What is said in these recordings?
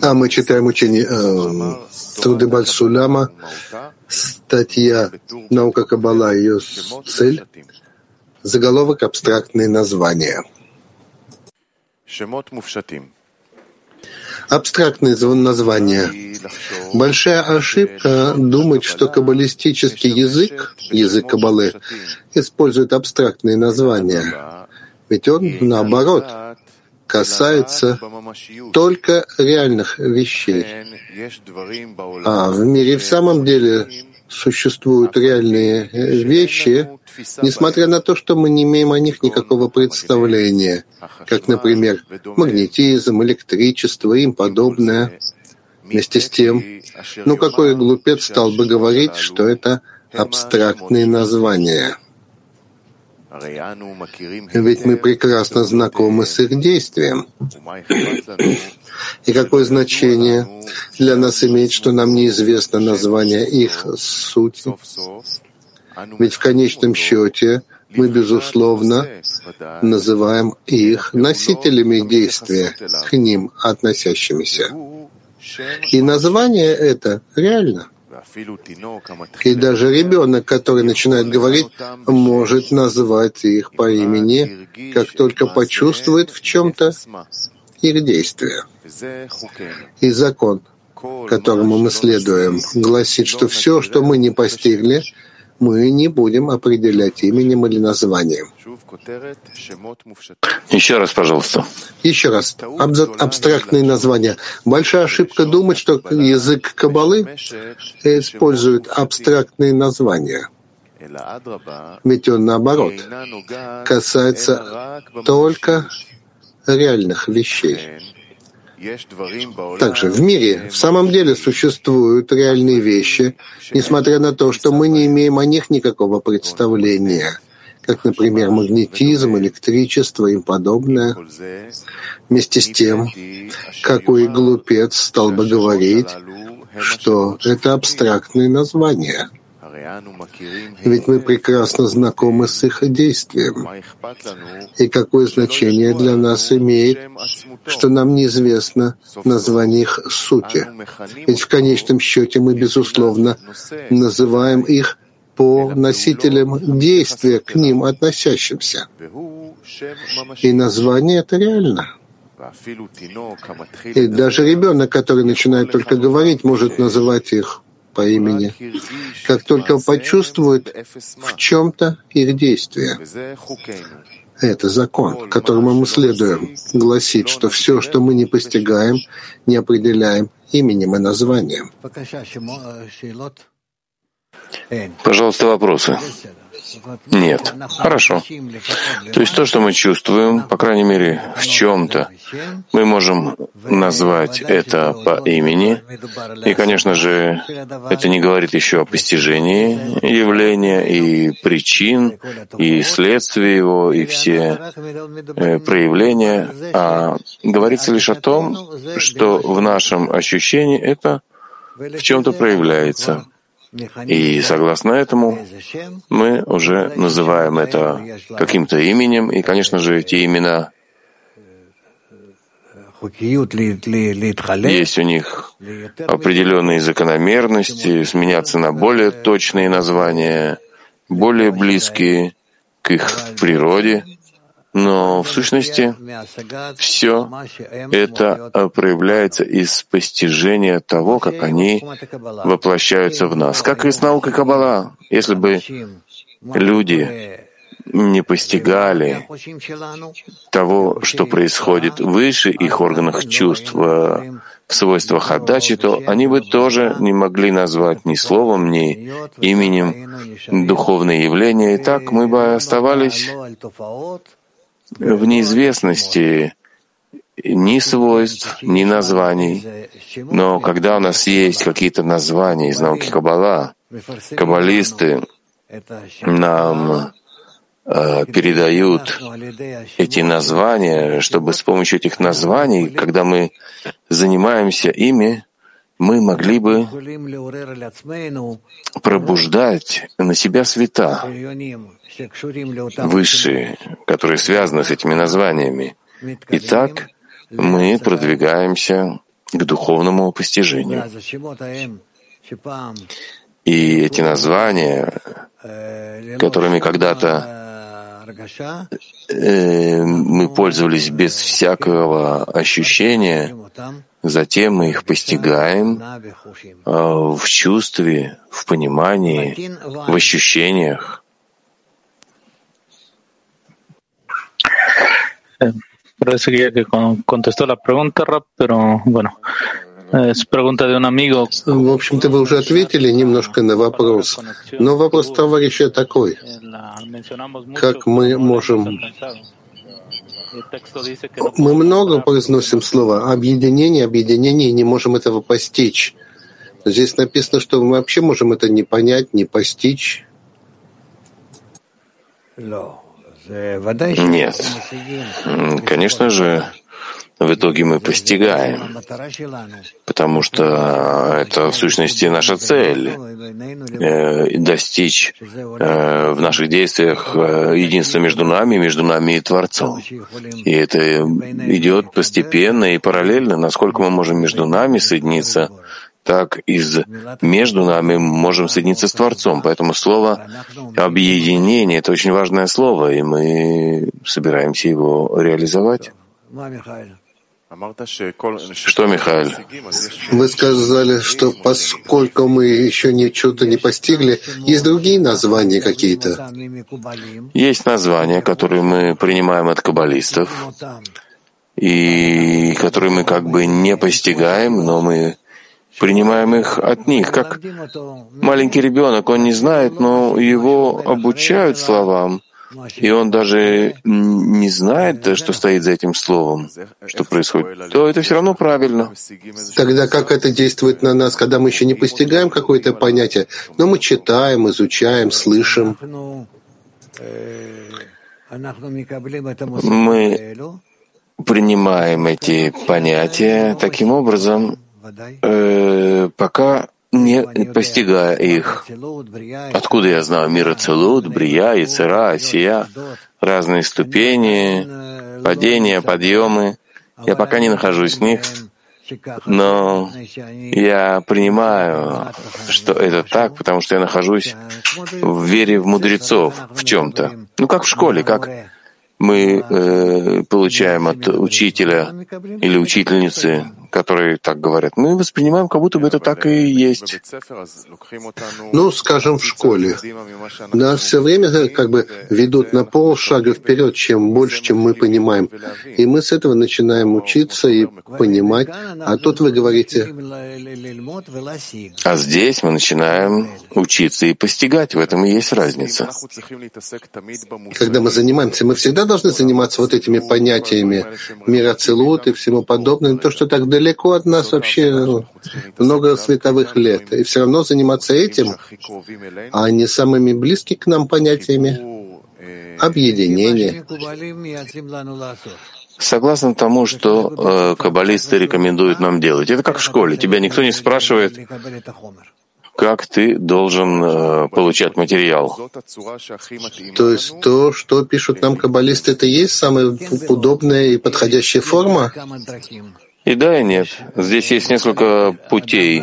А мы читаем учение э, труды Бальсулама, статья «Наука Каббала. Ее цель», заголовок «Абстрактные названия». Абстрактные названия. Большая ошибка думать, что каббалистический язык, язык Каббалы, использует абстрактные названия. Ведь он, наоборот, касается только реальных вещей. А в мире в самом деле существуют реальные вещи, несмотря на то, что мы не имеем о них никакого представления, как, например, магнетизм, электричество и им подобное. Вместе с тем, ну какой глупец стал бы говорить, что это абстрактные названия? Ведь мы прекрасно знакомы с их действием. И какое значение для нас имеет, что нам неизвестно название их сути? Ведь в конечном счете мы, безусловно, называем их носителями действия, к ним относящимися. И название это реально. И даже ребенок, который начинает говорить, может назвать их по имени, как только почувствует в чем-то их действие. И закон, которому мы следуем, гласит, что все, что мы не постигли, мы не будем определять именем или названием. Еще раз, пожалуйста. Еще раз. Абстрактные названия. Большая ошибка думать, что язык Кабалы использует абстрактные названия. Ведь он, наоборот, касается только реальных вещей. Также в мире в самом деле существуют реальные вещи, несмотря на то, что мы не имеем о них никакого представления, как, например, магнетизм, электричество и подобное. Вместе с тем, какой глупец стал бы говорить, что это абстрактные названия — ведь мы прекрасно знакомы с их действием. И какое значение для нас имеет, что нам неизвестно название их сути. Ведь в конечном счете мы, безусловно, называем их по носителям действия, к ним относящимся. И название это реально. И даже ребенок, который начинает только говорить, может называть их по имени, как только почувствует в чем-то их действие. Это закон, которому мы следуем, гласит, что все, что мы не постигаем, не определяем именем и названием. Пожалуйста, вопросы. Нет. Хорошо. То есть то, что мы чувствуем, по крайней мере, в чем-то, мы можем назвать это по имени. И, конечно же, это не говорит еще о постижении явления и причин, и следствия его, и все э, проявления, а говорится лишь о том, что в нашем ощущении это в чем-то проявляется. И согласно этому мы уже называем это каким-то именем, и, конечно же, эти имена есть у них определенные закономерности, сменяться на более точные названия, более близкие к их природе. Но в сущности все это э, проявляется из постижения того, как они воплощаются в нас. Как и с наукой Каббала. Если бы люди не постигали того, что происходит выше их органах чувств э, в свойствах отдачи, то они бы тоже не могли назвать ни словом, ни именем духовные явления. И так мы бы оставались в неизвестности ни свойств, ни названий. Но когда у нас есть какие-то названия из науки Каббала, каббалисты нам э, передают эти названия, чтобы с помощью этих названий, когда мы занимаемся ими, мы могли бы пробуждать на себя света, высшие, которые связаны с этими названиями. И так мы продвигаемся к духовному постижению. И эти названия, которыми когда-то э, мы пользовались без всякого ощущения, затем мы их постигаем э, в чувстве, в понимании, в ощущениях. Parece que contestó la pregunta, pero bueno, es pregunta de un amigo. В общем-то, вы уже ответили немножко на вопрос. Но вопрос товарища такой. Как мы можем... Мы много произносим слова объединение, объединение, и не можем этого постичь. Здесь написано, что мы вообще можем это не понять, не постичь. Нет. Конечно же, в итоге мы постигаем, потому что это в сущности наша цель э, — достичь э, в наших действиях э, единства между нами, между нами и Творцом. И это идет постепенно и параллельно, насколько мы можем между нами соединиться так из между нами можем соединиться с Творцом. Поэтому слово «объединение» — это очень важное слово, и мы собираемся его реализовать. Что, Михаил? Вы сказали, что поскольку мы еще ничего-то не постигли, есть другие названия какие-то? Есть названия, которые мы принимаем от каббалистов, и которые мы как бы не постигаем, но мы принимаем их от них, как маленький ребенок, он не знает, но его обучают словам, и он даже не знает, что стоит за этим словом, что происходит, то это все равно правильно. Тогда как это действует на нас, когда мы еще не постигаем какое-то понятие, но мы читаем, изучаем, слышим? Мы принимаем эти понятия таким образом, э, пока не постигая их. Откуда я знаю мир Ацелут, Брия, Яцера, Осия, разные ступени, падения, подъемы. Я пока не нахожусь в них, но я принимаю, что это так, потому что я нахожусь в вере в мудрецов в чем-то. Ну, как в школе, как мы э, получаем от учителя или учительницы которые так говорят, мы воспринимаем, как будто бы это так и есть. Ну, скажем, в школе. Нас все время как бы ведут на полшага вперед, чем больше, чем мы понимаем. И мы с этого начинаем учиться и понимать. А тут вы говорите... А здесь мы начинаем учиться и постигать. В этом и есть разница. Когда мы занимаемся, мы всегда должны заниматься вот этими понятиями мира целут и всему подобное. То, что так далеко далеко от нас вообще много световых лет, и все равно заниматься этим, а не самыми близкими к нам понятиями объединение. Согласно тому, что э, каббалисты рекомендуют нам делать. Это как в школе. Тебя никто не спрашивает, как ты должен э, получать материал. То есть то, что пишут нам каббалисты, это есть самая удобная и подходящая форма? И да, и нет. Здесь есть несколько путей.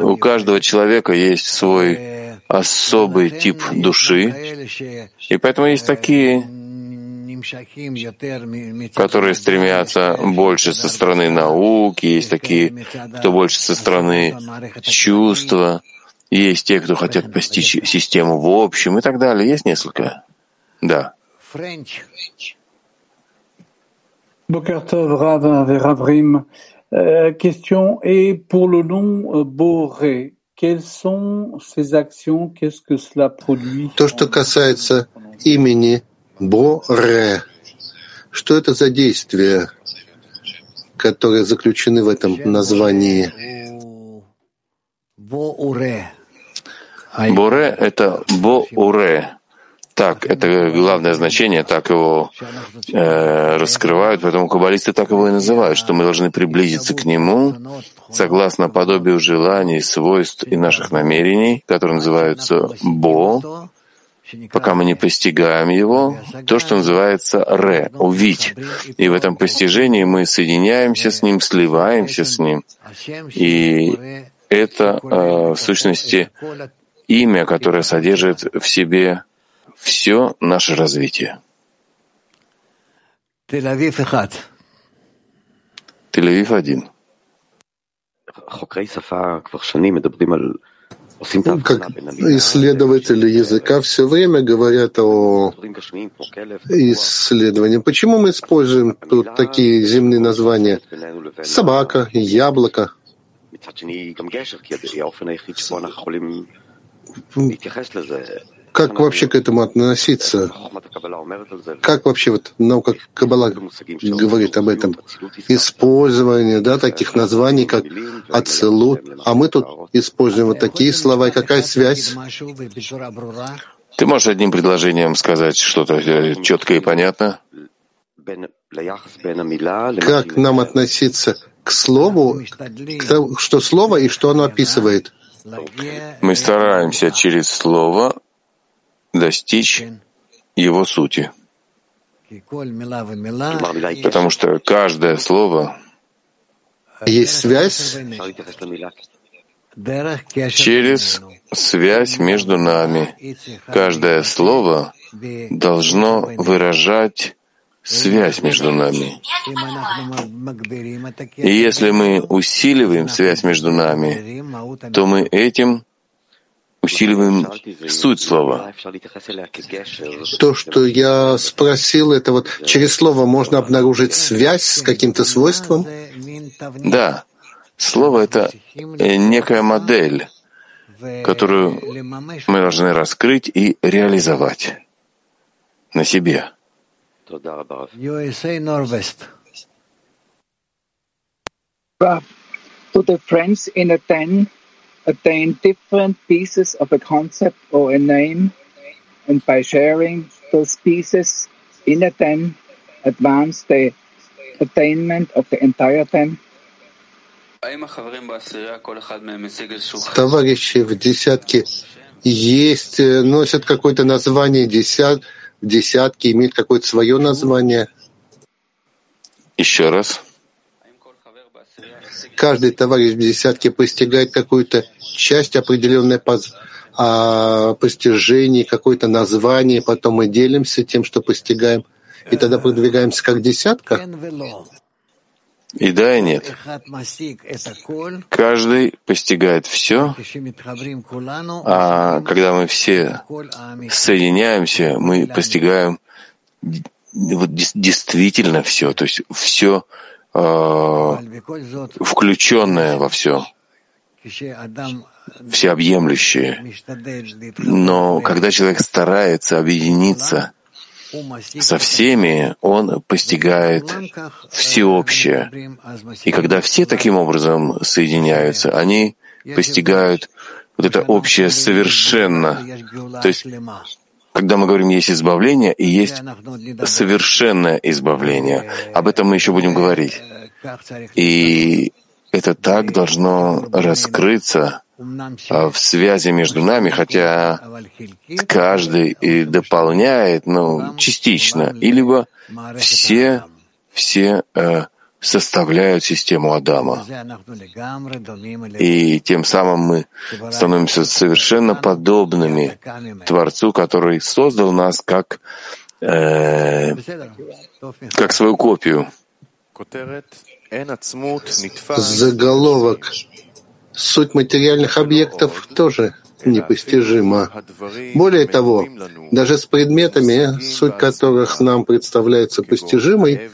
У каждого человека есть свой особый тип души, и поэтому есть такие, которые стремятся больше со стороны науки, есть такие, кто больше со стороны чувства, есть те, кто хотят постичь систему в общем и так далее. Есть несколько. Да. Bokertov Rav Ravrim. Euh, question et pour le nom euh, Boré, quelles sont ces actions Qu'est-ce que cela produit То, что касается имени Боре, что это за действия, которые заключены в этом названии? Боре — это Боуре, так, это главное значение, так его э, раскрывают, поэтому каббалисты так его и называют, что мы должны приблизиться к нему согласно подобию желаний, свойств и наших намерений, которые называются Бо, пока мы не постигаем его, то, что называется ре, увидеть. И в этом постижении мы соединяемся с ним, сливаемся с ним. И это, э, в сущности, имя, которое содержит в себе все наше развитие. Тель-Авив один. Как исследователи языка все время говорят о исследовании. Почему мы используем тут такие земные названия? Собака, яблоко. Как вообще к этому относиться? Как вообще вот наука Каббала говорит об этом? Использование да, таких названий, как Ацелут, а мы тут используем вот такие слова. И какая связь? Ты можешь одним предложением сказать что-то э, четко и понятно? Как нам относиться к слову, к тому, что слово и что оно описывает? Мы стараемся через слово достичь его сути. Потому что каждое слово есть связь через связь между нами. Каждое слово должно выражать связь между нами. И если мы усиливаем связь между нами, то мы этим усиливаем суть слова. То, что я спросил, это вот через слово можно обнаружить связь с каким-то свойством? Да. Слово — это некая модель, которую мы должны раскрыть и реализовать на себе. To the friends in a tent attain different pieces of a concept or a name, and by sharing those pieces in a ten, advance the attainment of the entire ten? Товарищи в десятке есть, носят какое-то название десят, десятки, имеют какое-то свое название. Еще раз. Каждый товарищ в десятке постигает какую-то часть определенной поз... а, постижений, какое-то название, потом мы делимся тем, что постигаем, и тогда продвигаемся как десятка? И да, и нет. Каждый постигает все, а когда мы все соединяемся, мы постигаем вот, действительно все, то есть все включенное во все всеобъемлющее. Но когда человек старается объединиться со всеми, он постигает всеобщее. И когда все таким образом соединяются, они постигают вот это общее совершенно. То есть, когда мы говорим «есть избавление» и есть совершенное избавление, об этом мы еще будем говорить. И это так должно раскрыться а, в связи между нами, хотя каждый и дополняет, ну, частично, и либо все, все э, составляют систему Адама. И тем самым мы становимся совершенно подобными Творцу, который создал нас как, э, как свою копию. Заголовок. Суть материальных объектов тоже непостижима. Более того, даже с предметами, суть которых нам представляется постижимой,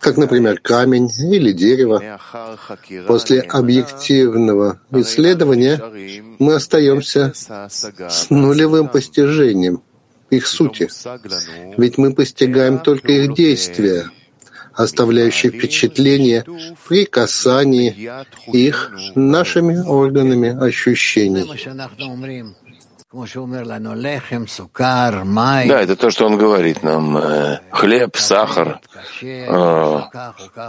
как, например, камень или дерево, после объективного исследования мы остаемся с нулевым постижением их сути. Ведь мы постигаем только их действия, оставляющие впечатление при касании их нашими органами ощущений. Да, это то, что он говорит нам. Э, хлеб, сахар, э,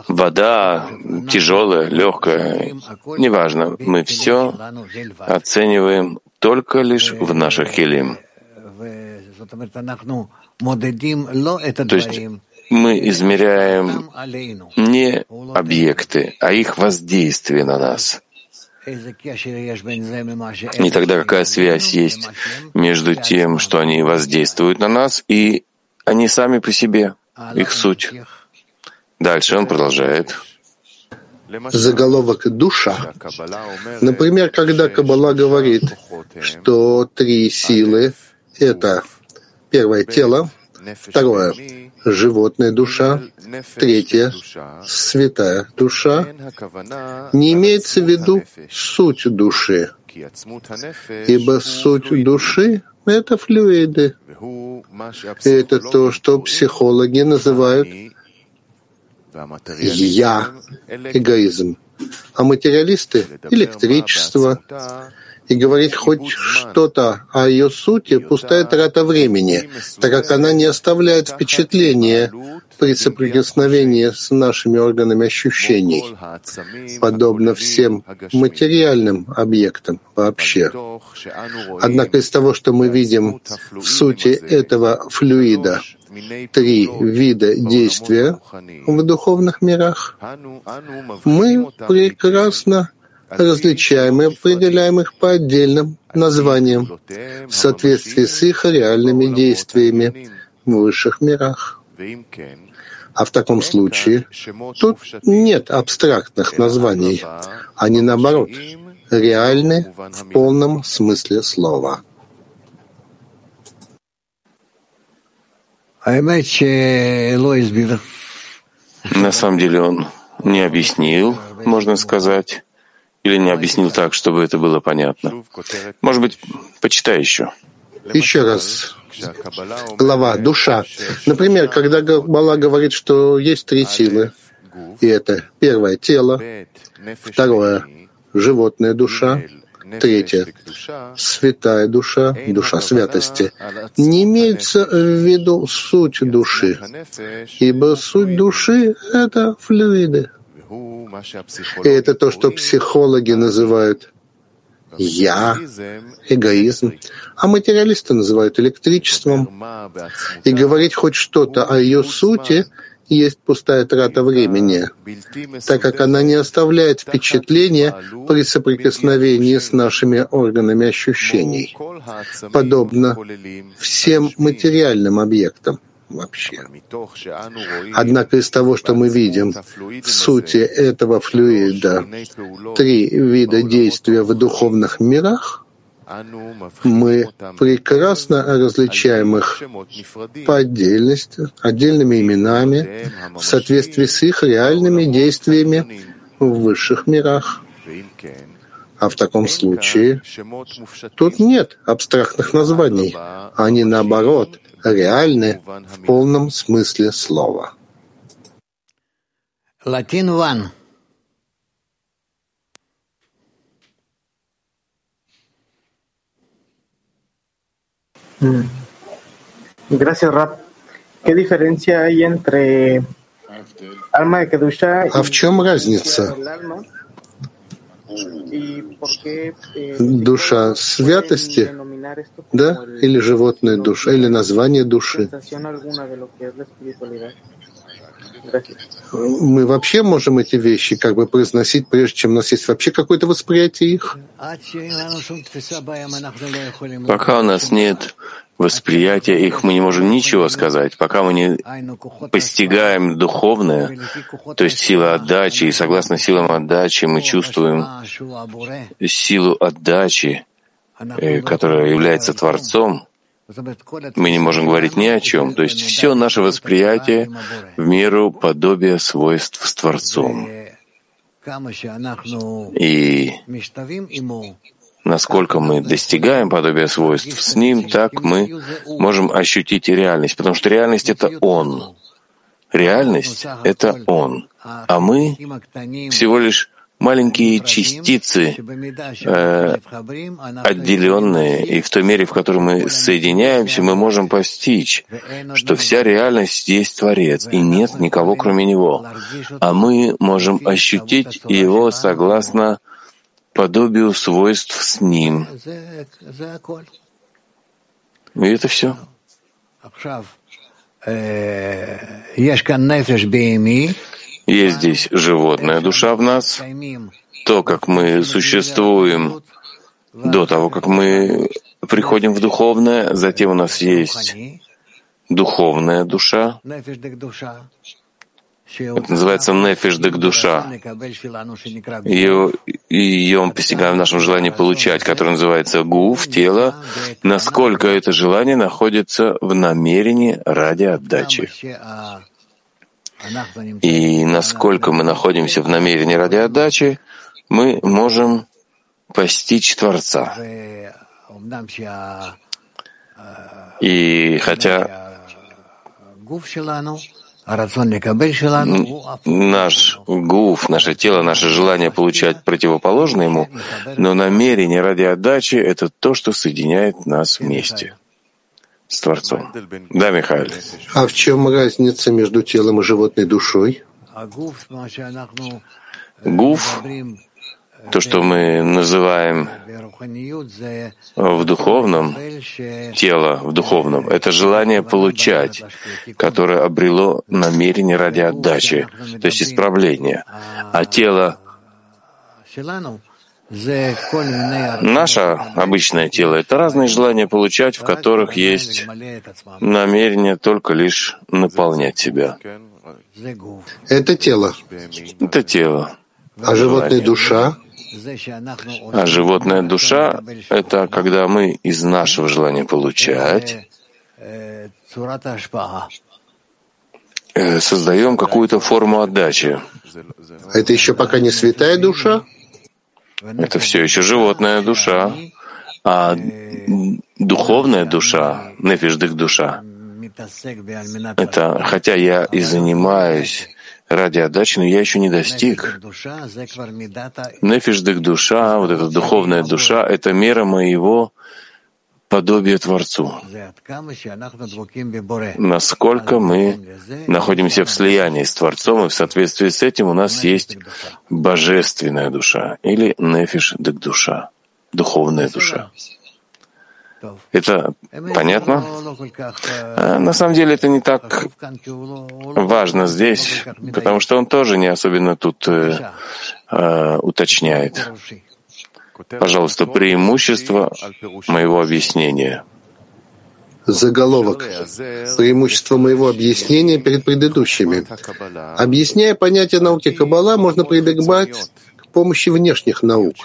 вода, тяжелая, легкая. Неважно, мы все оцениваем только лишь в наших хелим. То есть мы измеряем не объекты, а их воздействие на нас. И тогда какая связь есть между тем, что они воздействуют на нас, и они сами по себе, их суть. Дальше он продолжает. Заголовок «душа». Например, когда Каббала говорит, что три силы — это первое — тело, второе — животная душа, третье — святая душа, не имеется в виду суть души, ибо суть души — это флюиды. И это то, что психологи называют «я» — эгоизм, а материалисты — электричество, и говорить хоть что-то о ее сути — пустая трата времени, так как она не оставляет впечатления при соприкосновении с нашими органами ощущений, подобно всем материальным объектам вообще. Однако из того, что мы видим в сути этого флюида, три вида действия в духовных мирах, мы прекрасно различаем и определяем их по отдельным названиям в соответствии с их реальными действиями в высших мирах. А в таком случае тут нет абстрактных названий, они наоборот реальны в полном смысле слова. На самом деле он не объяснил, можно сказать, или не объяснил так, чтобы это было понятно. Может быть, почитай еще. Еще раз. Глава «Душа». Например, когда Бала говорит, что есть три силы, и это первое — тело, второе — животная душа, третье — святая душа, душа святости. Не имеется в виду суть души, ибо суть души — это флюиды. И это то, что психологи называют «я», эгоизм, а материалисты называют электричеством. И говорить хоть что-то о ее сути есть пустая трата времени, так как она не оставляет впечатления при соприкосновении с нашими органами ощущений, подобно всем материальным объектам вообще. Однако из того, что мы видим в сути этого флюида, три вида действия в духовных мирах, мы прекрасно различаем их по отдельности, отдельными именами, в соответствии с их реальными действиями в высших мирах. А в таком случае тут нет абстрактных названий. Они, наоборот, реальны в полном смысле слова. Латин One. Gracias, Rap. ¿Qué diferencia hay entre alma de Kedusha А в чем разница? Душа святости да, или животная душа, или название души. Мы вообще можем эти вещи как бы произносить, прежде чем у нас есть вообще какое-то восприятие их? Пока у нас нет восприятия их, мы не можем ничего сказать. Пока мы не постигаем духовное, то есть сила отдачи, и согласно силам отдачи мы чувствуем силу отдачи, которая является Творцом, мы не можем говорить ни о чем. То есть все наше восприятие в меру подобия свойств с Творцом. И насколько мы достигаем подобия свойств с Ним, так мы можем ощутить реальность, потому что реальность — это Он. Реальность — это Он. А мы всего лишь маленькие частицы, э, отделенные, и в той мере, в которой мы соединяемся, мы можем постичь, что вся реальность есть Творец, и нет никого, кроме Него. А мы можем ощутить Его согласно подобию свойств с Ним. И это все. Есть здесь животная душа в нас, то, как мы существуем до того, как мы приходим в духовное, затем у нас есть духовная душа, это называется нефиш дек душа. Ее, ее мы постигаем в нашем желании получать, которое называется гуф, тело, насколько это желание находится в намерении ради отдачи. И насколько мы находимся в намерении ради отдачи, мы можем постичь Творца. И хотя наш гуф, наше тело, наше желание получать противоположное ему, но намерение ради отдачи — это то, что соединяет нас вместе с Творцом. Да, Михаил. А в чем разница между телом и животной душой? Гуф то, что мы называем в духовном, тело в духовном, это желание получать, которое обрело намерение ради отдачи, то есть исправления. А тело Наше обычное тело — это разные желания получать, в которых есть намерение только лишь наполнять себя. Это тело. Это тело. А животная душа а животная душа — это когда мы из нашего желания получать э, создаем какую-то форму отдачи. Это еще пока не святая душа? Это все еще животная душа. А духовная душа, нефишдых душа, это, хотя я и занимаюсь ради отдачи, но я еще не достиг. Нефишдых душа, вот эта духовная душа, это мера моего подобия Творцу. Насколько мы находимся в слиянии с Творцом, и в соответствии с этим у нас есть божественная душа или нефиш душа, духовная душа. Это понятно? А на самом деле это не так важно здесь, потому что он тоже не особенно тут э, э, уточняет. Пожалуйста, преимущество моего объяснения. Заголовок. Преимущество моего объяснения перед предыдущими. Объясняя понятие науки Каббала, можно прибегать к помощи внешних наук.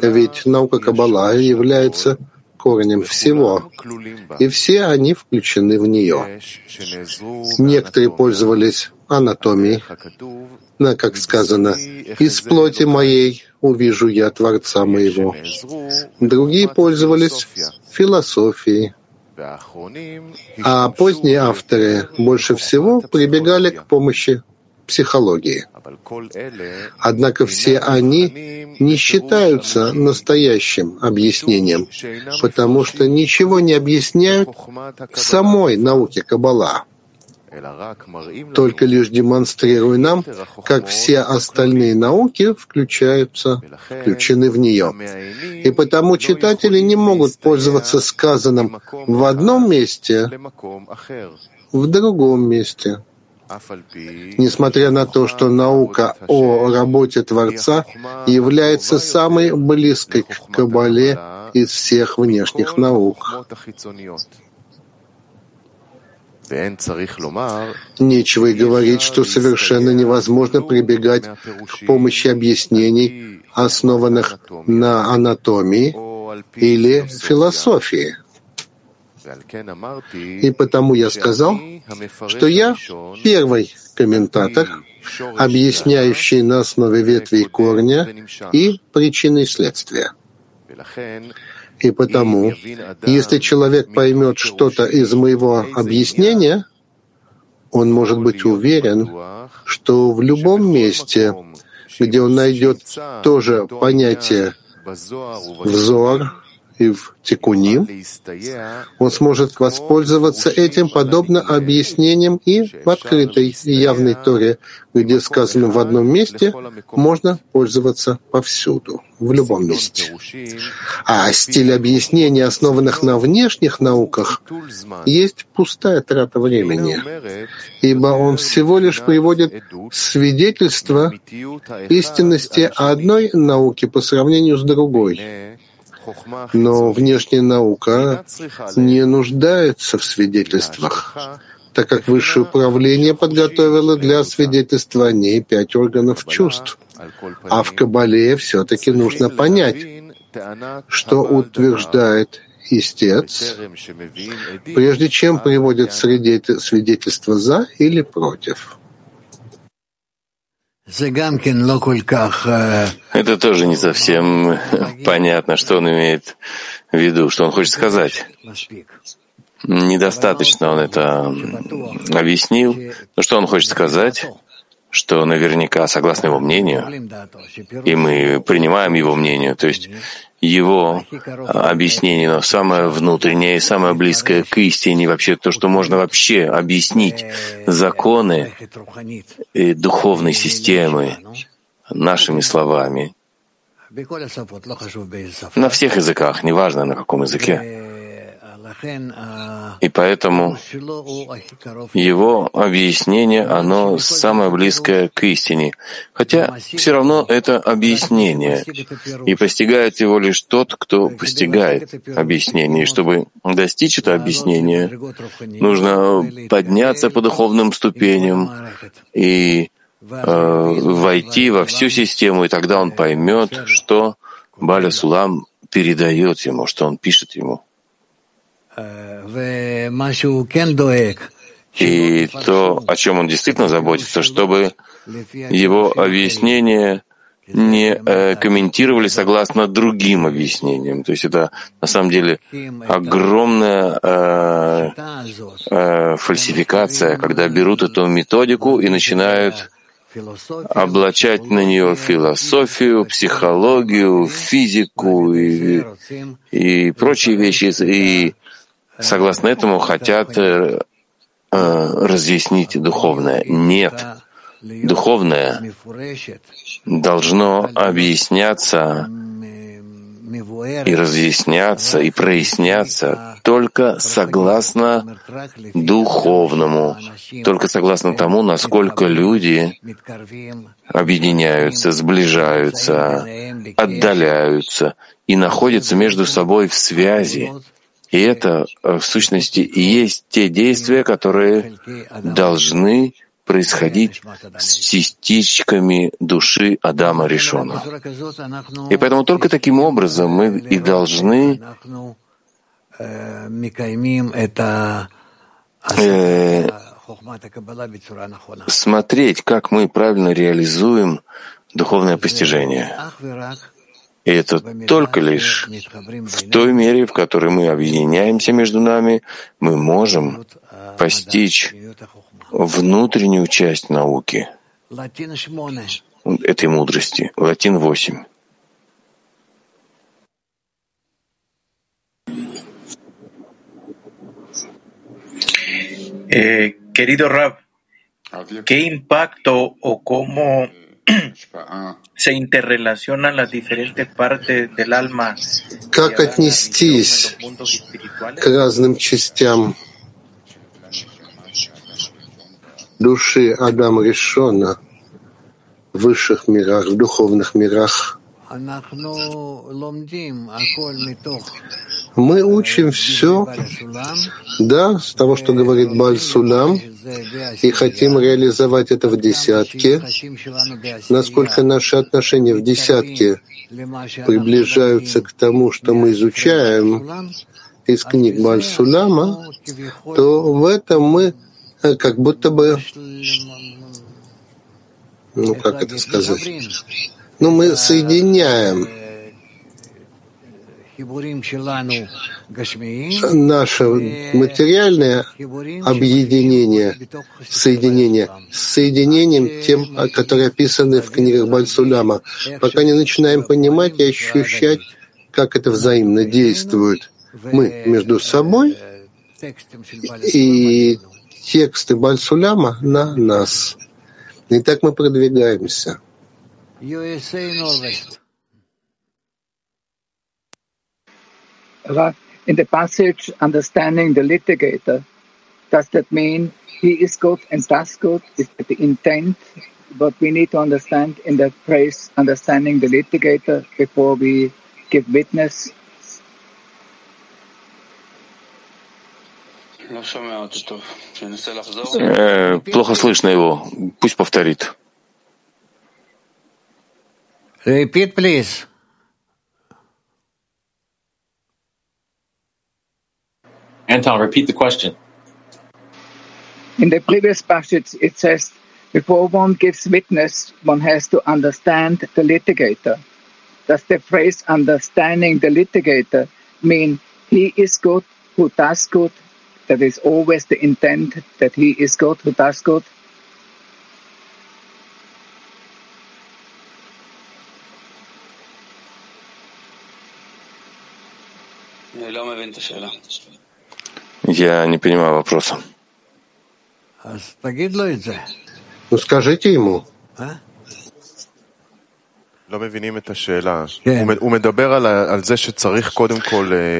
Ведь наука Каббала является корнем всего, и все они включены в нее. Некоторые пользовались анатомией, но, как сказано, «Из плоти моей увижу я Творца моего». Другие пользовались философией, а поздние авторы больше всего прибегали к помощи психологии. Однако все они не считаются настоящим объяснением, потому что ничего не объясняют самой науке Каббала, только лишь демонстрируя нам, как все остальные науки включаются, включены в нее. И потому читатели не могут пользоваться сказанным в одном месте в другом месте. Несмотря на то, что наука о работе Творца является самой близкой к Кабале из всех внешних наук. Нечего и говорить, что совершенно невозможно прибегать к помощи объяснений, основанных на анатомии или философии. И потому я сказал, что я первый комментатор, объясняющий на основе ветви и корня и причины и следствия. И потому, если человек поймет что-то из моего объяснения, он может быть уверен, что в любом месте, где он найдет тоже понятие взор и в Тикуним, он сможет воспользоваться этим подобно объяснениям и в открытой и явной Торе, где сказано в одном месте, можно пользоваться повсюду, в любом месте. А стиль объяснения, основанных на внешних науках, есть пустая трата времени, ибо он всего лишь приводит свидетельство истинности одной науки по сравнению с другой. Но внешняя наука не нуждается в свидетельствах, так как высшее управление подготовило для свидетельства о ней пять органов чувств. А в Кабале все-таки нужно понять, что утверждает истец, прежде чем приводит свидетельство «за» или «против». Это тоже не совсем понятно, что он имеет в виду, что он хочет сказать. Недостаточно он это объяснил. Но что он хочет сказать? Что наверняка, согласно его мнению, и мы принимаем его мнение, то есть его объяснение, но самое внутреннее и самое близкое к истине, вообще то, что можно вообще объяснить законы и духовной системы нашими словами, на всех языках, неважно на каком языке. И поэтому его объяснение, оно самое близкое к истине. Хотя все равно это объяснение. И постигает его лишь тот, кто постигает объяснение. И чтобы достичь этого объяснения, нужно подняться по духовным ступеням и э, войти во всю систему, и тогда он поймет, что Баля Сулам передает ему, что он пишет ему. И то, о чем он действительно заботится, чтобы его объяснения не э, комментировали согласно другим объяснениям. То есть это на самом деле огромная э, э, фальсификация, когда берут эту методику и начинают облачать на нее философию, психологию, физику и, и прочие вещи, и согласно этому хотят э, э, разъяснить духовное. Нет. Духовное должно объясняться и разъясняться, и проясняться только согласно духовному, только согласно тому, насколько люди объединяются, сближаются, отдаляются и находятся между собой в связи, и это, э, в сущности, и есть те действия, которые должны происходить с частичками души Адама Ришона. И поэтому только таким образом мы и должны э, смотреть, как мы правильно реализуем духовное постижение. И это только лишь в той мере, в которой мы объединяемся между нами, мы можем постичь внутреннюю часть науки, этой мудрости. Латин 8. Eh, querido Rab, ¿qué impacto o cómo se interrelacionan las diferentes partes del alma. Как отнестись к разным частям души Адама Ришона в высших мирах, в духовных мирах? Мы учим все, да, с того, что говорит Баль Сулам, и хотим реализовать это в десятке, насколько наши отношения в десятке приближаются к тому, что мы изучаем из книг Баль-Сулама, то в этом мы э, как будто бы, ну как это сказать, ну мы соединяем наше материальное объединение, соединение. с соединением тем, которые описаны в книгах Бальсуляма, пока не начинаем понимать и ощущать как это взаимно действует. Мы между собой и тексты Бальсуляма на нас. И так мы продвигаемся. In the passage understanding the litigator, does that mean he is good and does good? Is that the intent? What we need to understand in that phrase, understanding the litigator before we give witness Э, плохо слышно его. Пусть повторит. Repeat, please. Anton, repeat the question. In the previous passage, it says, before one gives witness, one has to understand the litigator. Does the phrase understanding the litigator mean he is good who does good that is always the intent that he is good who does good? Я не понимаю вопроса. Ну скажите ему.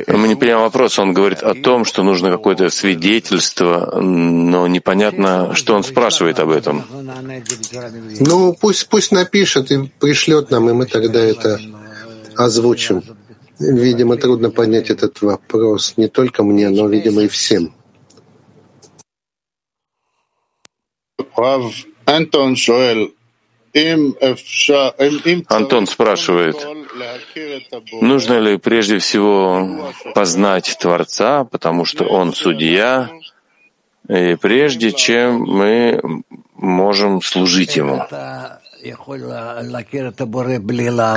Мы не понимаем вопрос. Он говорит о том, что нужно какое-то свидетельство, но непонятно, что он спрашивает об этом. Ну, пусть, пусть напишет и пришлет нам, и мы тогда это озвучим. Видимо, трудно понять этот вопрос не только мне, но, видимо, и всем. Антон спрашивает, нужно ли прежде всего познать Творца, потому что Он судья, и прежде чем мы можем служить Ему.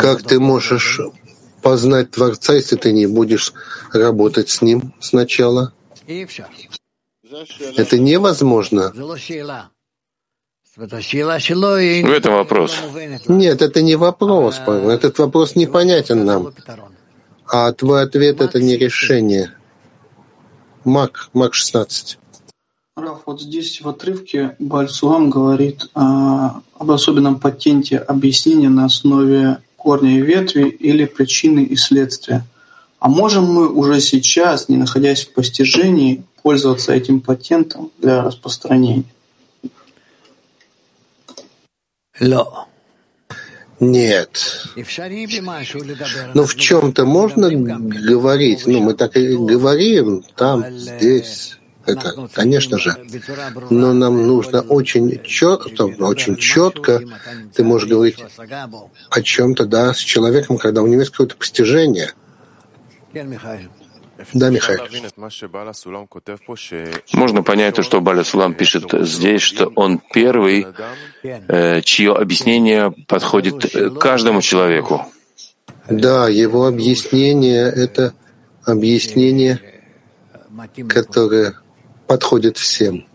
Как ты можешь познать Творца, если ты не будешь работать с Ним сначала? Это невозможно. В этом вопрос. Нет, это не вопрос. Этот вопрос непонятен нам. А твой ответ — это не решение. Мак, Мак 16. Раф, вот здесь в отрывке Бальсуам говорит о, об особенном патенте объяснения на основе корня и ветви или причины и следствия. А можем мы уже сейчас, не находясь в постижении, пользоваться этим патентом для распространения? Нет. Но в чем-то можно говорить. Ну, мы так и говорим там, здесь. Это, конечно же. Но нам нужно очень четко, очень четко, ты можешь говорить о чем-то, да, с человеком, когда у него есть какое-то постижение. Да, Михаил. Можно понять то, что Баля Сулам пишет здесь, что он первый, э, чье объяснение подходит э, каждому человеку. Да, его объяснение — это объяснение, которое подходит всем.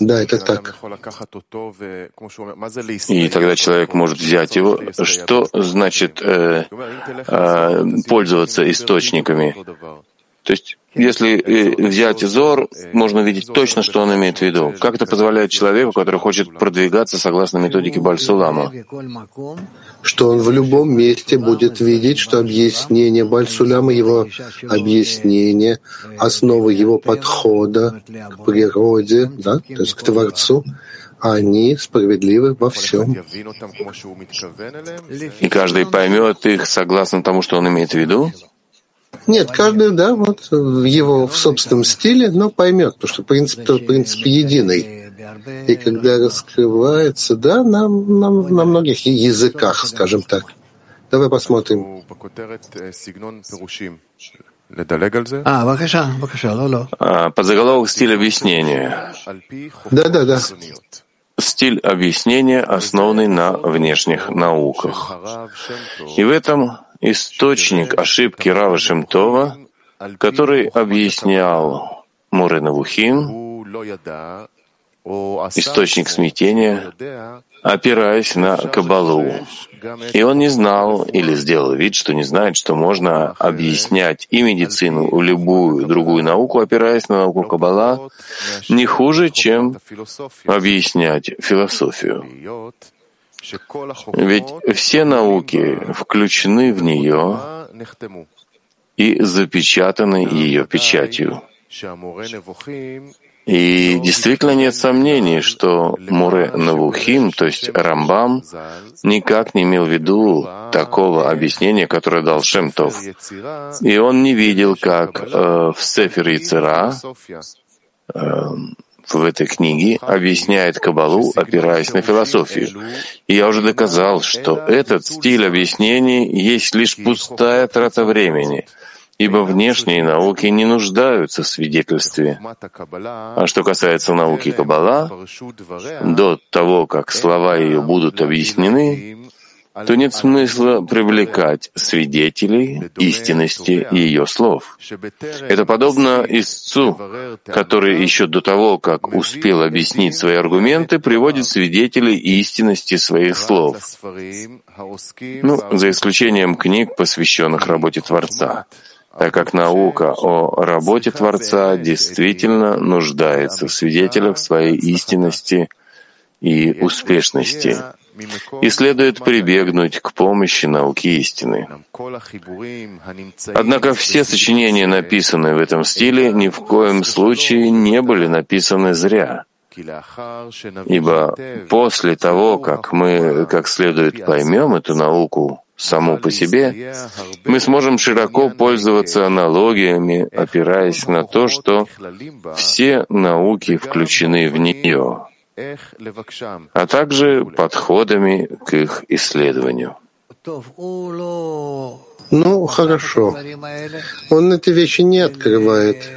Да, это так. И тогда человек может взять его. Что значит э, э, пользоваться источниками? То есть, если э, взять Зор, можно видеть точно, что он имеет в виду. Как это позволяет человеку, который хочет продвигаться согласно методике Бальсулама? Что он в любом месте будет видеть, что объяснение Бальсулама, его объяснение, основа его подхода к природе, да, то есть к Творцу, они справедливы во всем. И каждый поймет их согласно тому, что он имеет в виду? Нет, каждый, да, вот в его в собственном стиле, но поймет, потому что принцип, тот принцип единый. И когда раскрывается, да, на, на, на многих языках, скажем так. Давай посмотрим. А, а, подзаголовок «Стиль объяснения». Да, да, да. Стиль объяснения, основанный на внешних науках. И в этом источник ошибки Рава Шемтова, который объяснял Мурена Вухим, источник смятения, опираясь на Кабалу. И он не знал или сделал вид, что не знает, что можно объяснять и медицину, и любую другую науку, опираясь на науку Каббала, не хуже, чем объяснять философию. Ведь все науки включены в нее и запечатаны ее печатью. И действительно нет сомнений, что Муре Навухим, то есть Рамбам, никак не имел в виду такого объяснения, которое дал Шемтов. И он не видел, как э, в Сефер Яцера, э, в этой книге объясняет Кабалу, опираясь на философию. И я уже доказал, что этот стиль объяснений есть лишь пустая трата времени — ибо внешние науки не нуждаются в свидетельстве. А что касается науки Каббала, до того, как слова ее будут объяснены, то нет смысла привлекать свидетелей истинности ее слов. Это подобно истцу, который еще до того, как успел объяснить свои аргументы, приводит свидетелей истинности своих слов. Ну, за исключением книг, посвященных работе Творца так как наука о работе Творца действительно нуждается в свидетелях своей истинности и успешности, и следует прибегнуть к помощи науки истины. Однако все сочинения, написанные в этом стиле, ни в коем случае не были написаны зря. Ибо после того, как мы как следует поймем эту науку саму по себе, мы сможем широко пользоваться аналогиями, опираясь на то, что все науки включены в нее, а также подходами к их исследованию. Ну, хорошо. Он эти вещи не открывает.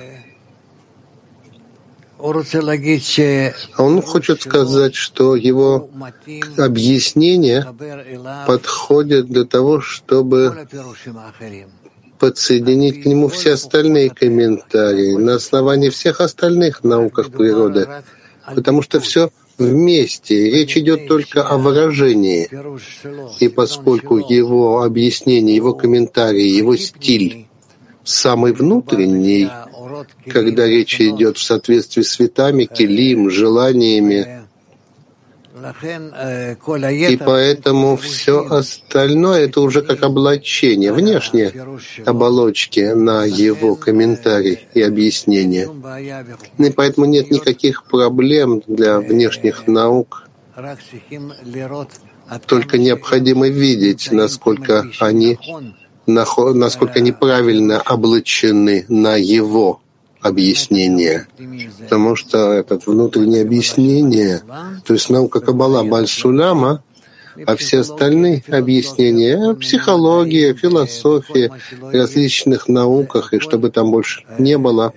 Он хочет сказать, что его объяснение подходит для того, чтобы подсоединить к нему все остальные комментарии на основании всех остальных науках природы, потому что все вместе. Речь идет только о выражении. И поскольку его объяснение, его комментарии, его стиль самый внутренний — когда речь идет в соответствии с цветами, келим, желаниями. И поэтому все остальное — это уже как облачение, внешние оболочки на его комментарий и объяснение. И поэтому нет никаких проблем для внешних наук. Только необходимо видеть, насколько они, насколько они правильно облачены на его объяснение, потому что это внутреннее объяснение, то есть наука Каббала Бальсуляма, а все остальные объяснения — психология, философия, различных науках, и чтобы там больше не было,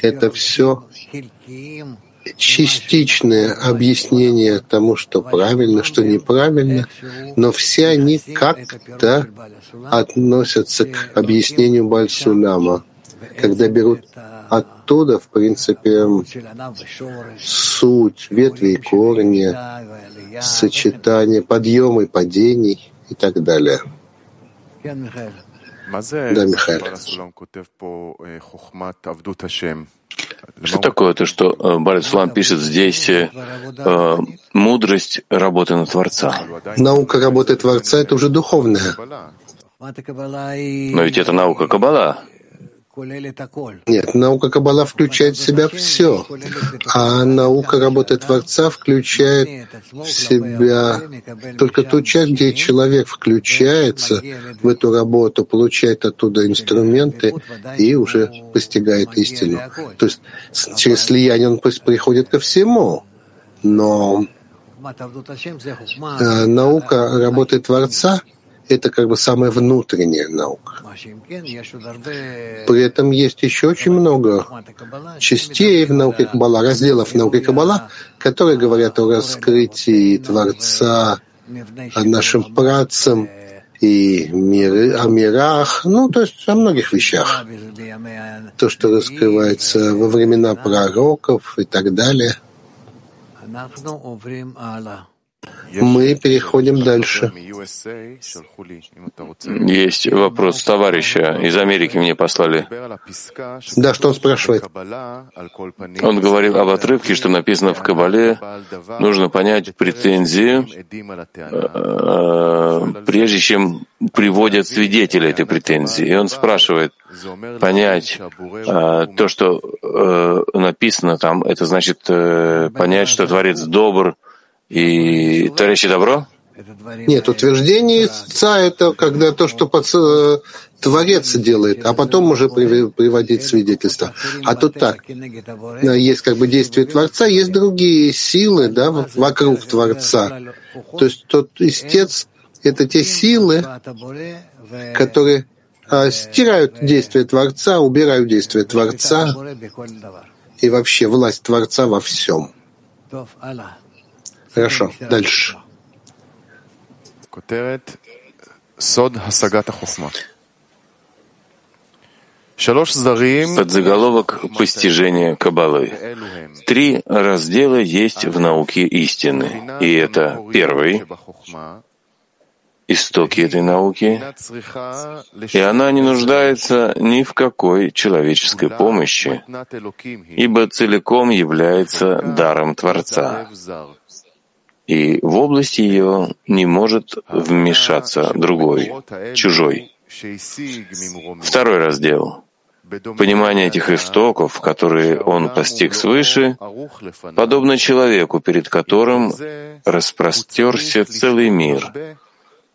это все частичное объяснение тому, что правильно, что неправильно, но все они как-то относятся к объяснению Бальсулама, когда берут оттуда, в принципе, суть, ветви и корни, сочетание подъема и падений и так далее. Да, Михаил. Что такое то, что э, Барисулам пишет здесь э, э, мудрость работы на Творца? Наука работы Творца — это уже духовная. Но ведь это наука Каббала. Нет, наука Каббала включает в себя все, а наука работы Творца включает в себя только ту часть, где человек включается в эту работу, получает оттуда инструменты и уже постигает истину. То есть через слияние он приходит ко всему, но э, наука работы Творца — это как бы самая внутренняя наука. При этом есть еще очень много частей в науке Каббала, разделов науки Каббала, которые говорят о раскрытии Творца, о нашим працам и миры, о мирах, ну, то есть о многих вещах. То, что раскрывается во времена пророков и так далее. Мы переходим дальше. Есть вопрос товарища. Из Америки мне послали. Да, что он спрашивает? Он говорил об отрывке, что написано в Кабале. Нужно понять претензии, э, прежде чем приводят свидетеля этой претензии. И он спрашивает, понять э, то, что э, написано там, это значит понять, что Творец добр, и творящий добро? Нет, утверждение истца — это когда то, что под, э, Творец делает, а потом уже приводить свидетельство. А тут так, есть как бы действие Творца, есть другие силы да, вокруг Творца. То есть тот истец — это те силы, которые а, стирают действие Творца, убирают действие Творца и вообще власть Творца во всем. Хорошо, дальше. Подзаголовок постижения Каббалы. Три раздела есть в науке истины. И это первый, истоки этой науки, и она не нуждается ни в какой человеческой помощи, ибо целиком является даром Творца и в область ее не может вмешаться другой, чужой. Второй раздел. Понимание этих истоков, которые он постиг свыше, подобно человеку, перед которым распростерся целый мир.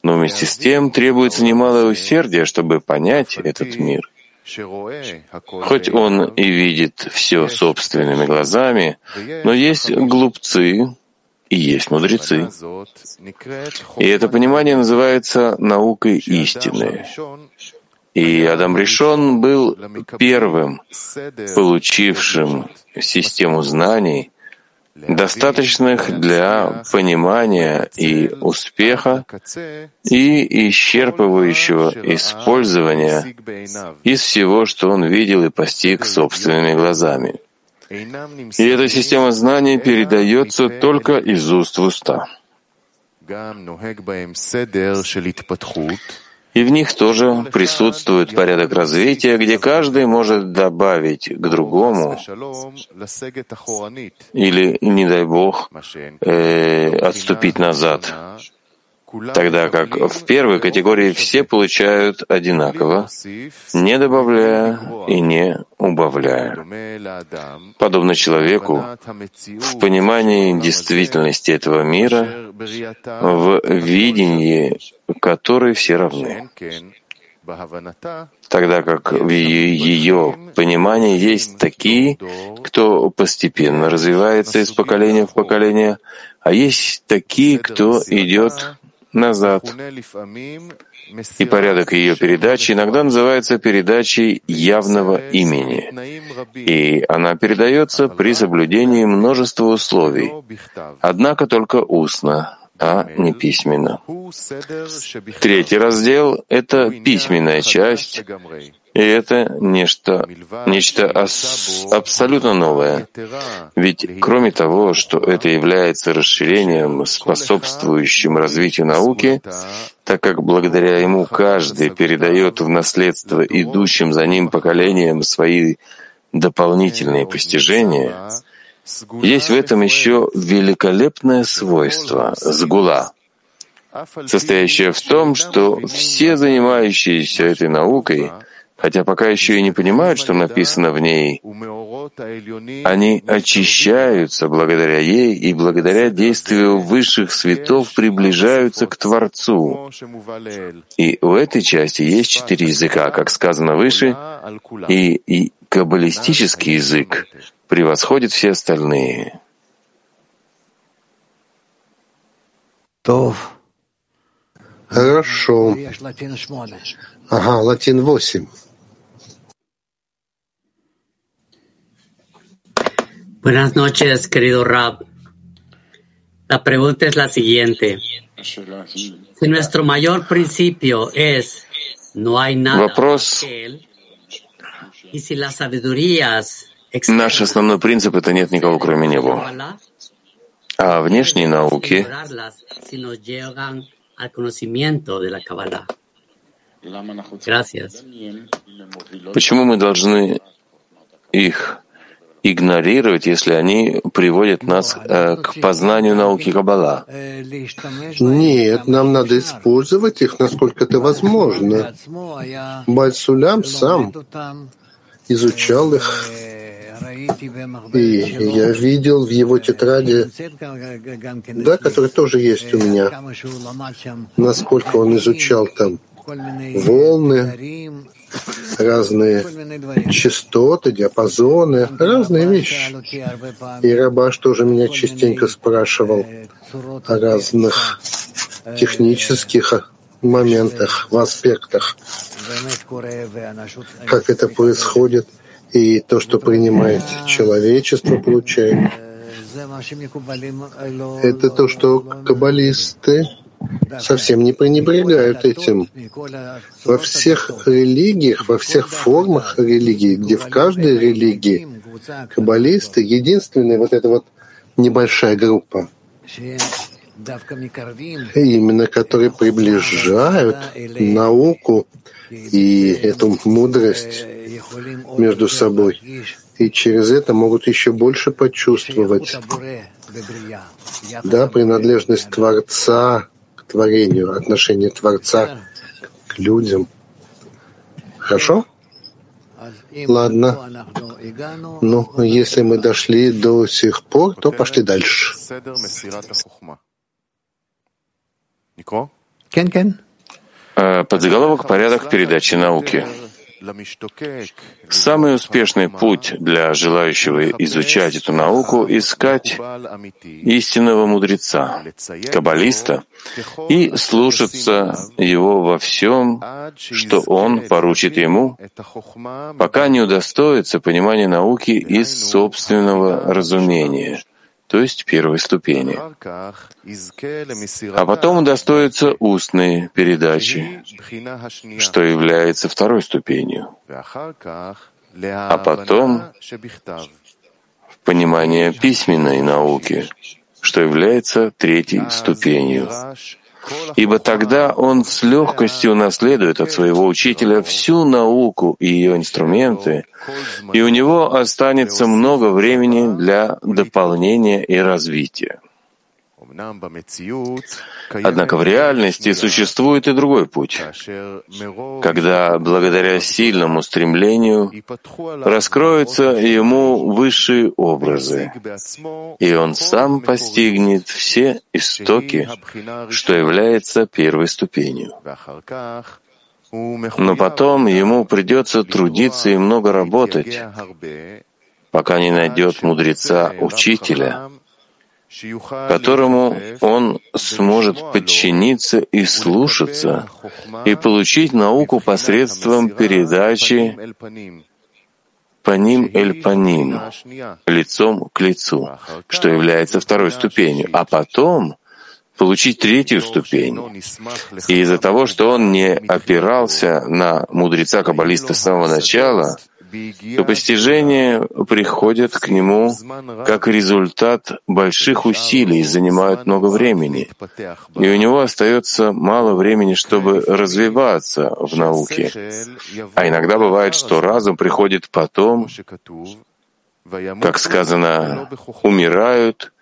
Но вместе с тем требуется немалое усердие, чтобы понять этот мир. Хоть он и видит все собственными глазами, но есть глупцы, и есть мудрецы. И это понимание называется наукой истины. И Адам Ришон был первым, получившим систему знаний, достаточных для понимания и успеха и исчерпывающего использования из всего, что он видел и постиг собственными глазами. И эта система знаний передается только из уст в уста. И в них тоже присутствует порядок развития, где каждый может добавить к другому или, не дай Бог, э, отступить назад, тогда как в первой категории все получают одинаково, не добавляя и не убавляя. Подобно человеку, в понимании действительности этого мира, в видении которой все равны. Тогда как в ее понимании есть такие, кто постепенно развивается из поколения в поколение, а есть такие, кто идет назад. И порядок ее передачи иногда называется передачей явного имени. И она передается при соблюдении множества условий, однако только устно, а не письменно. Третий раздел — это письменная часть, и это нечто, нечто ос, абсолютно новое. Ведь кроме того, что это является расширением, способствующим развитию науки, так как благодаря ему каждый передает в наследство идущим за ним поколениям свои дополнительные постижения, есть в этом еще великолепное свойство — сгула, состоящее в том, что все занимающиеся этой наукой — хотя пока еще и не понимают, что написано в ней, они очищаются благодаря ей и благодаря действию высших светов приближаются к Творцу. И в этой части есть четыре языка, как сказано выше, и, и каббалистический язык превосходит все остальные. Хорошо. Ага, латин 8. Buenas noches, querido Rab. La pregunta es la siguiente. Si nuestro mayor principio es no hay nada Вопрос. y si las sabidurías Наш основной принцип — это нет никого, кроме Него. А внешние науки Почему мы должны их игнорировать, если они приводят нас э, к познанию науки Каббала? Нет, нам надо использовать их, насколько это возможно. Бальсулям сам изучал их, и я видел в его тетради, да, который тоже есть у меня, насколько он изучал там волны, разные частоты, диапазоны, разные вещи. И Рабаш тоже меня частенько спрашивал о разных технических моментах, в аспектах, как это происходит, и то, что принимает человечество, получает. Это то, что каббалисты совсем не пренебрегают этим. Во всех религиях, во всех формах религии, где в каждой религии каббалисты — единственная вот эта вот небольшая группа, именно которые приближают науку и эту мудрость между собой. И через это могут еще больше почувствовать да, принадлежность Творца творению, отношение Творца к людям. Хорошо? Ладно. Ну, если мы дошли до сих пор, то пошли дальше. Э, подзаголовок «Порядок передачи науки». Самый успешный путь для желающего изучать эту науку — искать истинного мудреца, каббалиста, и слушаться его во всем, что он поручит ему, пока не удостоится понимания науки из собственного разумения — то есть первой ступени. А потом удостоится устной передачи, что является второй ступенью. А потом понимание письменной науки, что является третьей ступенью ибо тогда он с легкостью унаследует от своего учителя всю науку и ее инструменты, и у него останется много времени для дополнения и развития. Однако в реальности существует и другой путь, когда благодаря сильному стремлению раскроются ему высшие образы, и он сам постигнет все истоки, что является первой ступенью. Но потом ему придется трудиться и много работать, пока не найдет мудреца-учителя, которому он сможет подчиниться и слушаться и получить науку посредством передачи паним эль паним, лицом к лицу, что является второй ступенью, а потом получить третью ступень. И из-за того, что он не опирался на мудреца-каббалиста с самого начала, то постижения приходят к нему как результат больших усилий и занимают много времени. И у него остается мало времени, чтобы развиваться в науке. А иногда бывает, что разум приходит потом, как сказано, умирают,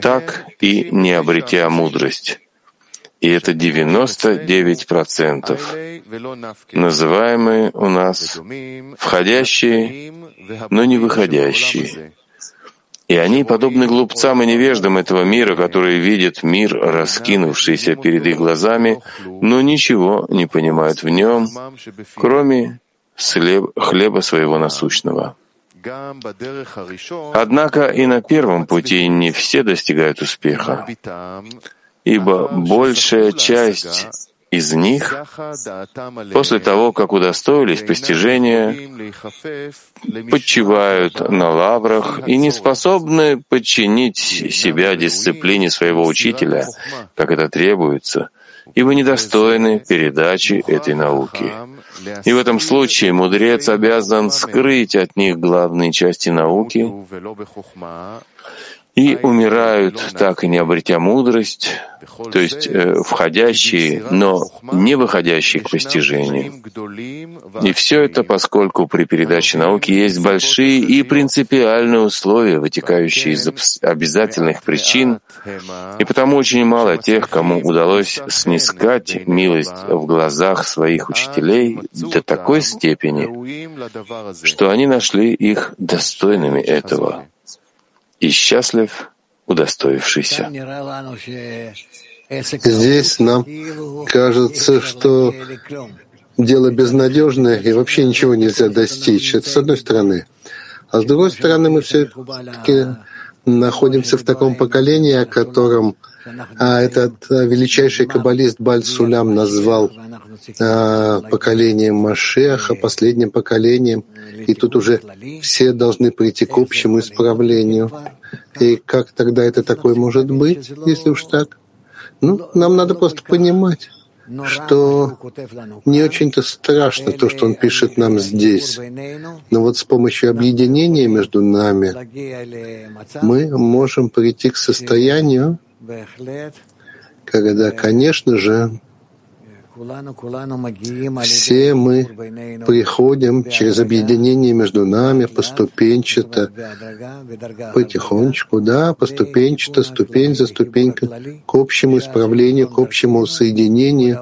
так и не обретя мудрость и это 99%, называемые у нас входящие, но не выходящие. И они подобны глупцам и невеждам этого мира, которые видят мир, раскинувшийся перед их глазами, но ничего не понимают в нем, кроме хлеба своего насущного. Однако и на первом пути не все достигают успеха ибо большая часть из них, после того, как удостоились постижения, подчивают на лаврах и не способны подчинить себя дисциплине своего учителя, как это требуется, ибо недостойны передачи этой науки. И в этом случае мудрец обязан скрыть от них главные части науки и умирают, так и не обретя мудрость, то есть э, входящие, но не выходящие к постижению. И все это поскольку при передаче науки есть большие и принципиальные условия, вытекающие из обязательных причин, и потому очень мало тех, кому удалось снискать милость в глазах своих учителей до такой степени, что они нашли их достойными этого. И счастлив удостоившийся. Здесь нам кажется, что дело безнадежное и вообще ничего нельзя достичь. Это с одной стороны. А с другой стороны, мы все-таки находимся в таком поколении, о котором а, этот величайший каббалист Баль Сулям назвал а, поколением Машеха, последним поколением, и тут уже все должны прийти к общему исправлению. И как тогда это такое может быть, если уж так? Ну, нам надо просто понимать, что не очень-то страшно то, что он пишет нам здесь. Но вот с помощью объединения между нами мы можем прийти к состоянию, когда, конечно же, все мы приходим через объединение между нами поступенчато, потихонечку, да, поступенчато, ступень за ступенькой, к общему исправлению, к общему соединению.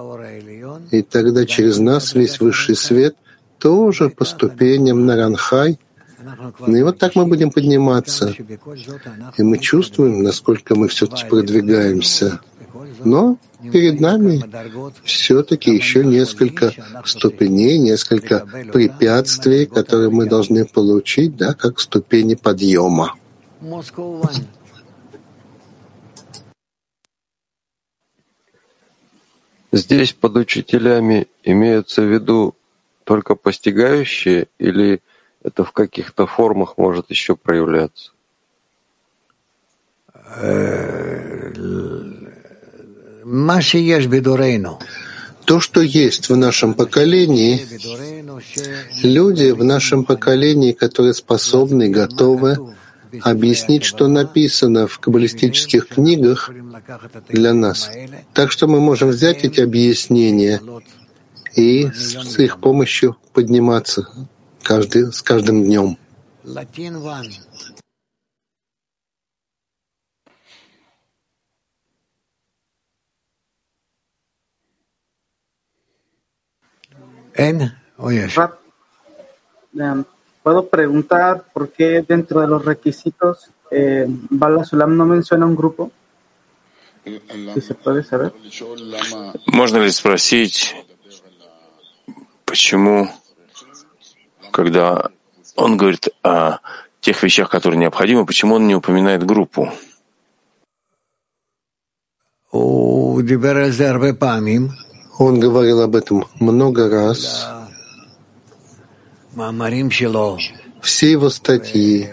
И тогда через нас весь высший свет тоже по ступеням на Ранхай. И вот так мы будем подниматься. И мы чувствуем, насколько мы все-таки продвигаемся. Но перед нами все-таки еще несколько ступеней, несколько препятствий, которые мы должны получить, да, как ступени подъема. Здесь под учителями имеются в виду только постигающие или это в каких-то формах может еще проявляться? То, что есть в нашем поколении, люди в нашем поколении, которые способны, готовы объяснить, что написано в каббалистических книгах для нас. Так что мы можем взять эти объяснения и с их помощью подниматься каждый, с каждым днем. Puedo preguntar por qué dentro de los requisitos eh, Bala Sulam no menciona un grupo. Si se puede saber. Можно ли спросить, почему, когда он говорит о тех вещах, которые необходимы, почему он не упоминает группу? Он говорил об этом много раз. Все его статьи,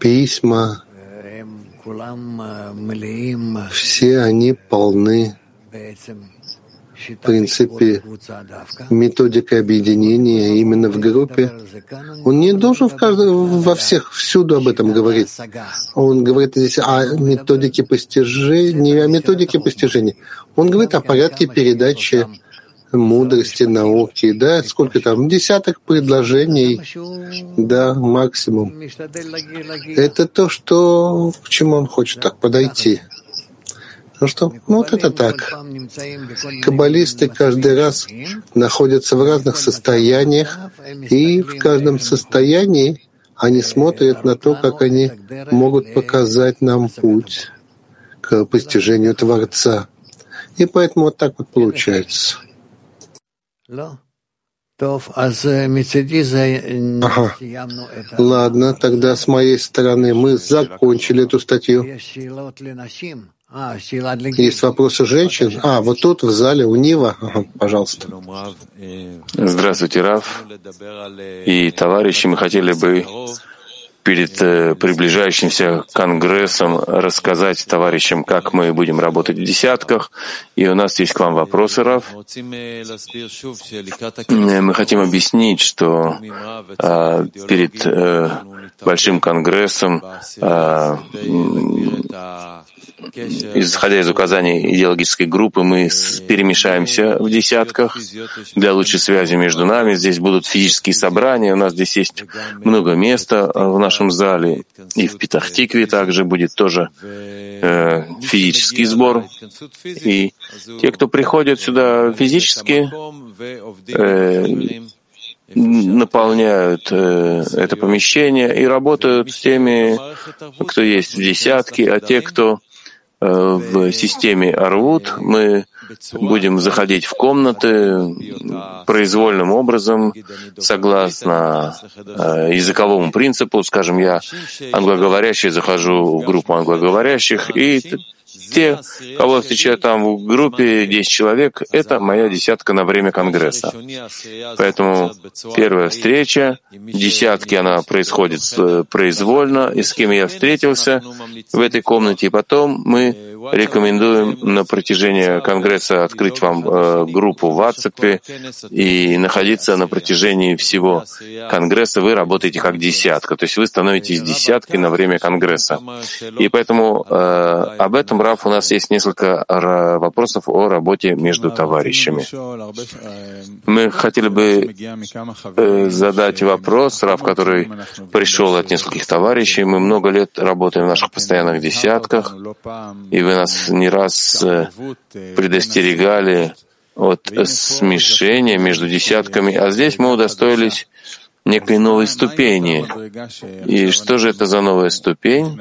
письма, все они полны в принципе, методикой объединения именно в группе. Он не должен в каждом, во всех всюду об этом говорить. Он говорит здесь о методике постижения, не о методике постижения. Он говорит о порядке передачи мудрости, науки, да, сколько там, десяток предложений, да, максимум. Это то, что, к чему он хочет так подойти. Ну что, ну вот это так. Каббалисты каждый раз находятся в разных состояниях, и в каждом состоянии они смотрят на то, как они могут показать нам путь к постижению Творца. И поэтому вот так вот получается. Ага. Ладно, тогда с моей стороны мы закончили эту статью. Есть вопросы женщин? А, вот тут в зале у Нива. Пожалуйста. Здравствуйте, Раф и товарищи. Мы хотели бы перед э, приближающимся конгрессом рассказать товарищам, как мы будем работать в десятках. И у нас есть к вам вопросы, Рав. Мы хотим объяснить, что а, перед а, большим конгрессом, а, исходя из указаний идеологической группы, мы перемешаемся в десятках для лучшей связи между нами. Здесь будут физические собрания, у нас здесь есть много места в нашем зале, и в Питахтикве также будет тоже э, физический сбор. И те, кто приходят сюда физически, э, наполняют э, это помещение и работают с теми, кто есть в десятке, а те, кто э, в системе Арвуд, мы будем заходить в комнаты произвольным образом, согласно э, языковому принципу. Скажем, я англоговорящий, захожу в группу англоговорящих, и те, кого встречаю там в группе 10 человек, это моя десятка на время Конгресса. Поэтому первая встреча, десятки, она происходит э, произвольно, и с кем я встретился в этой комнате, и потом мы рекомендуем на протяжении Конгресса открыть вам э, группу в WhatsApp и находиться на протяжении всего Конгресса. Вы работаете как десятка, то есть вы становитесь десяткой на время Конгресса. И поэтому э, об этом Раф, у нас есть несколько вопросов о работе между товарищами. Мы хотели бы э, задать вопрос, Раф, который пришел от нескольких товарищей. Мы много лет работаем в наших постоянных десятках, и вы нас не раз э, предостерегали от смешения между десятками, а здесь мы удостоились некой новой ступени. И что же это за новая ступень,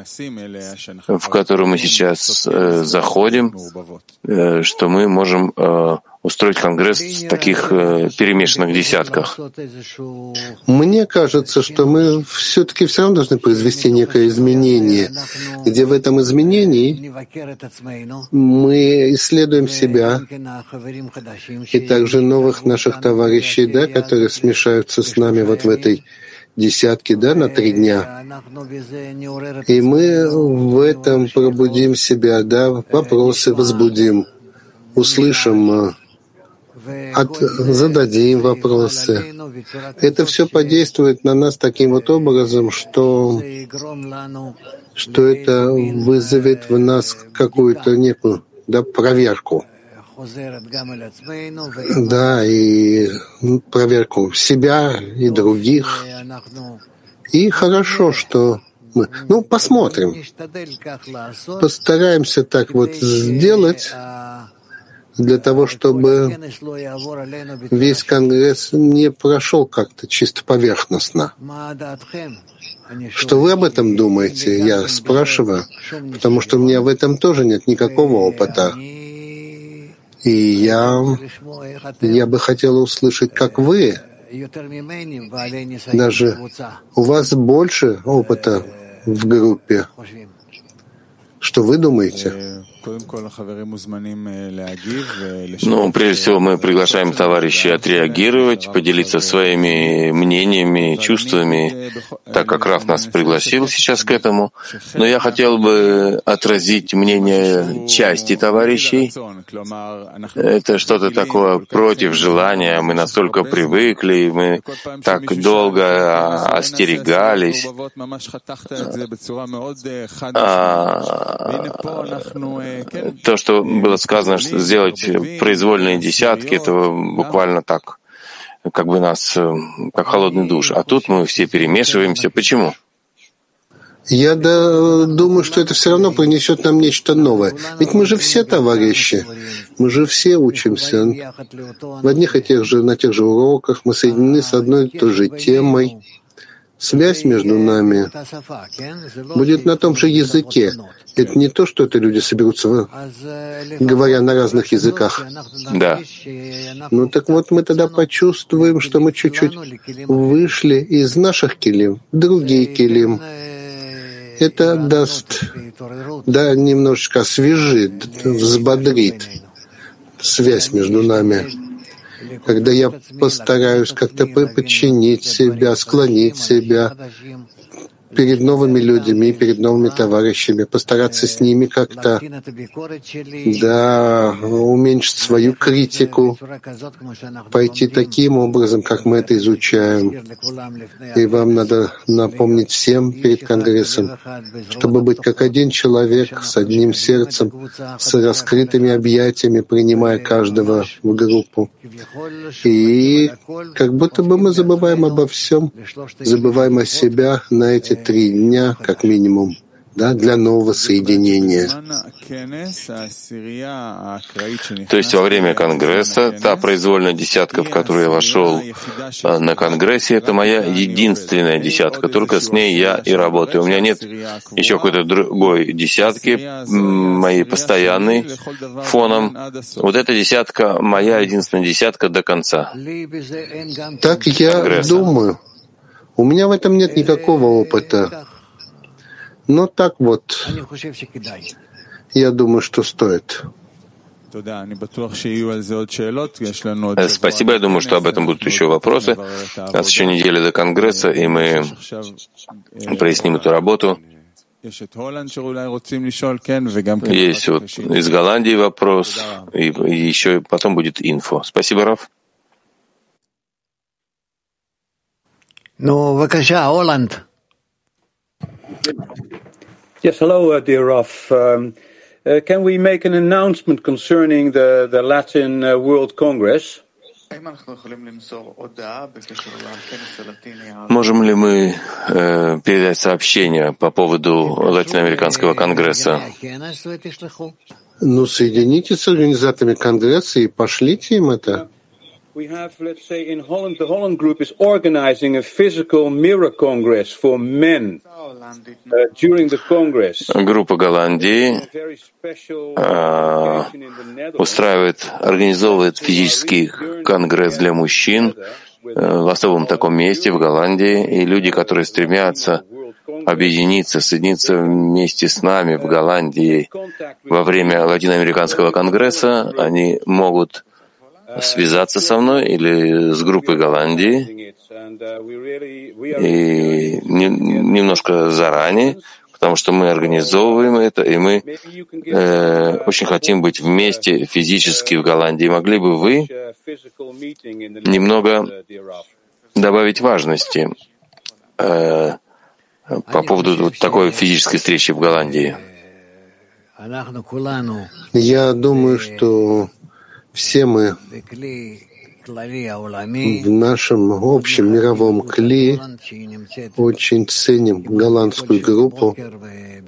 в которую мы сейчас э, заходим, э, что мы можем э, устроить конгресс в таких э, перемешанных десятках? Мне кажется, что мы все-таки все равно должны произвести некое изменение, где в этом изменении мы исследуем себя и также новых наших товарищей, да, которые смешаются с нами вот в этой десятке, да, на три дня. И мы в этом пробудим себя, да, вопросы возбудим, услышим от, зададим вопросы. Это все подействует на нас таким вот образом, что, что это вызовет в нас какую-то некую да, проверку. Да, и проверку себя и других. И хорошо, что мы... Ну, посмотрим. Постараемся так вот сделать, для того, чтобы весь Конгресс не прошел как-то чисто поверхностно. Что вы об этом думаете, я спрашиваю, потому что у меня в этом тоже нет никакого опыта. И я, я бы хотел услышать, как вы, даже у вас больше опыта в группе. Что вы думаете? Ну, прежде всего, мы приглашаем товарищей отреагировать, поделиться своими мнениями, чувствами, так как Раф нас пригласил сейчас к этому. Но я хотел бы отразить мнение части товарищей. Это что-то такое против желания. Мы настолько привыкли, мы так долго остерегались. А, то, что было сказано, что сделать произвольные десятки, это буквально так, как бы нас, э, как холодный душ. А тут мы все перемешиваемся. Почему? Я да, думаю, что это все равно принесет нам нечто новое. Ведь мы же все товарищи, мы же все учимся в одних и тех же, на тех же уроках, мы соединены с одной и той же темой. Связь между нами будет на том же языке. Это не то, что это люди соберутся, говоря на разных языках. Да. Ну так вот мы тогда почувствуем, что мы чуть-чуть вышли из наших килим, другие килим. Это даст, да, немножечко освежит, взбодрит связь между нами когда я постараюсь как-то подчинить себя, склонить себя, перед новыми людьми, перед новыми товарищами, постараться с ними как-то да, уменьшить свою критику, пойти таким образом, как мы это изучаем. И вам надо напомнить всем перед Конгрессом, чтобы быть как один человек с одним сердцем, с раскрытыми объятиями, принимая каждого в группу. И как будто бы мы забываем обо всем, забываем о себя на эти три дня, как минимум, да, для нового соединения. То есть во время Конгресса та произвольная десятка, в которую я вошел а, на Конгрессе, это моя единственная десятка. Только с ней я и работаю. У меня нет еще какой-то другой десятки, моей постоянной фоном. Вот эта десятка моя единственная десятка до конца. Так я Конгресса. думаю. У меня в этом нет никакого опыта. Но так вот, я думаю, что стоит. Спасибо. Я думаю, что об этом будут еще вопросы. У нас еще неделя до Конгресса, и мы проясним эту работу. Есть вот из Голландии вопрос, и, и еще потом будет инфо. Спасибо, Раф. Ну, בבקשה, הולנד. Yes, hello, uh, dear Raf. Um, uh, can we make an announcement concerning the, the Latin uh, World Congress? Можем ли мы э, передать сообщение по поводу Латиноамериканского конгресса? Ну, соединитесь с организаторами конгресса и пошлите им это. We have, let's say, in Holland, the Holland Group is organizing a physical mirror congress for men uh, during the Congress. Группа Голландии uh, устраивает, организовывает физический конгресс для мужчин в особом таком месте в Голландии, и люди, которые стремятся объединиться, соединиться вместе с нами в Голландии во время Латиноамериканского конгресса, они могут связаться со мной или с группой Голландии и не, немножко заранее, потому что мы организовываем это, и мы э, очень хотим быть вместе физически в Голландии. Могли бы вы немного добавить важности э, по поводу вот такой физической встречи в Голландии? Я думаю, что все мы в нашем общем мировом кли очень ценим голландскую группу,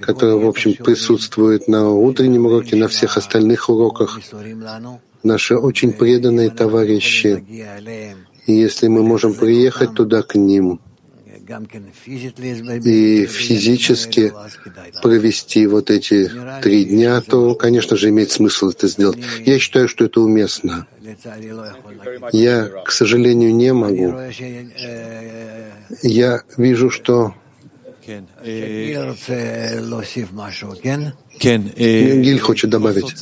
которая, в общем, присутствует на утреннем уроке, на всех остальных уроках. Наши очень преданные товарищи. И если мы можем приехать туда к ним, и физически провести вот эти три дня, то, конечно же, имеет смысл это сделать. Я считаю, что это уместно. Я, к сожалению, не могу. Я вижу, что Гиль хочет добавить.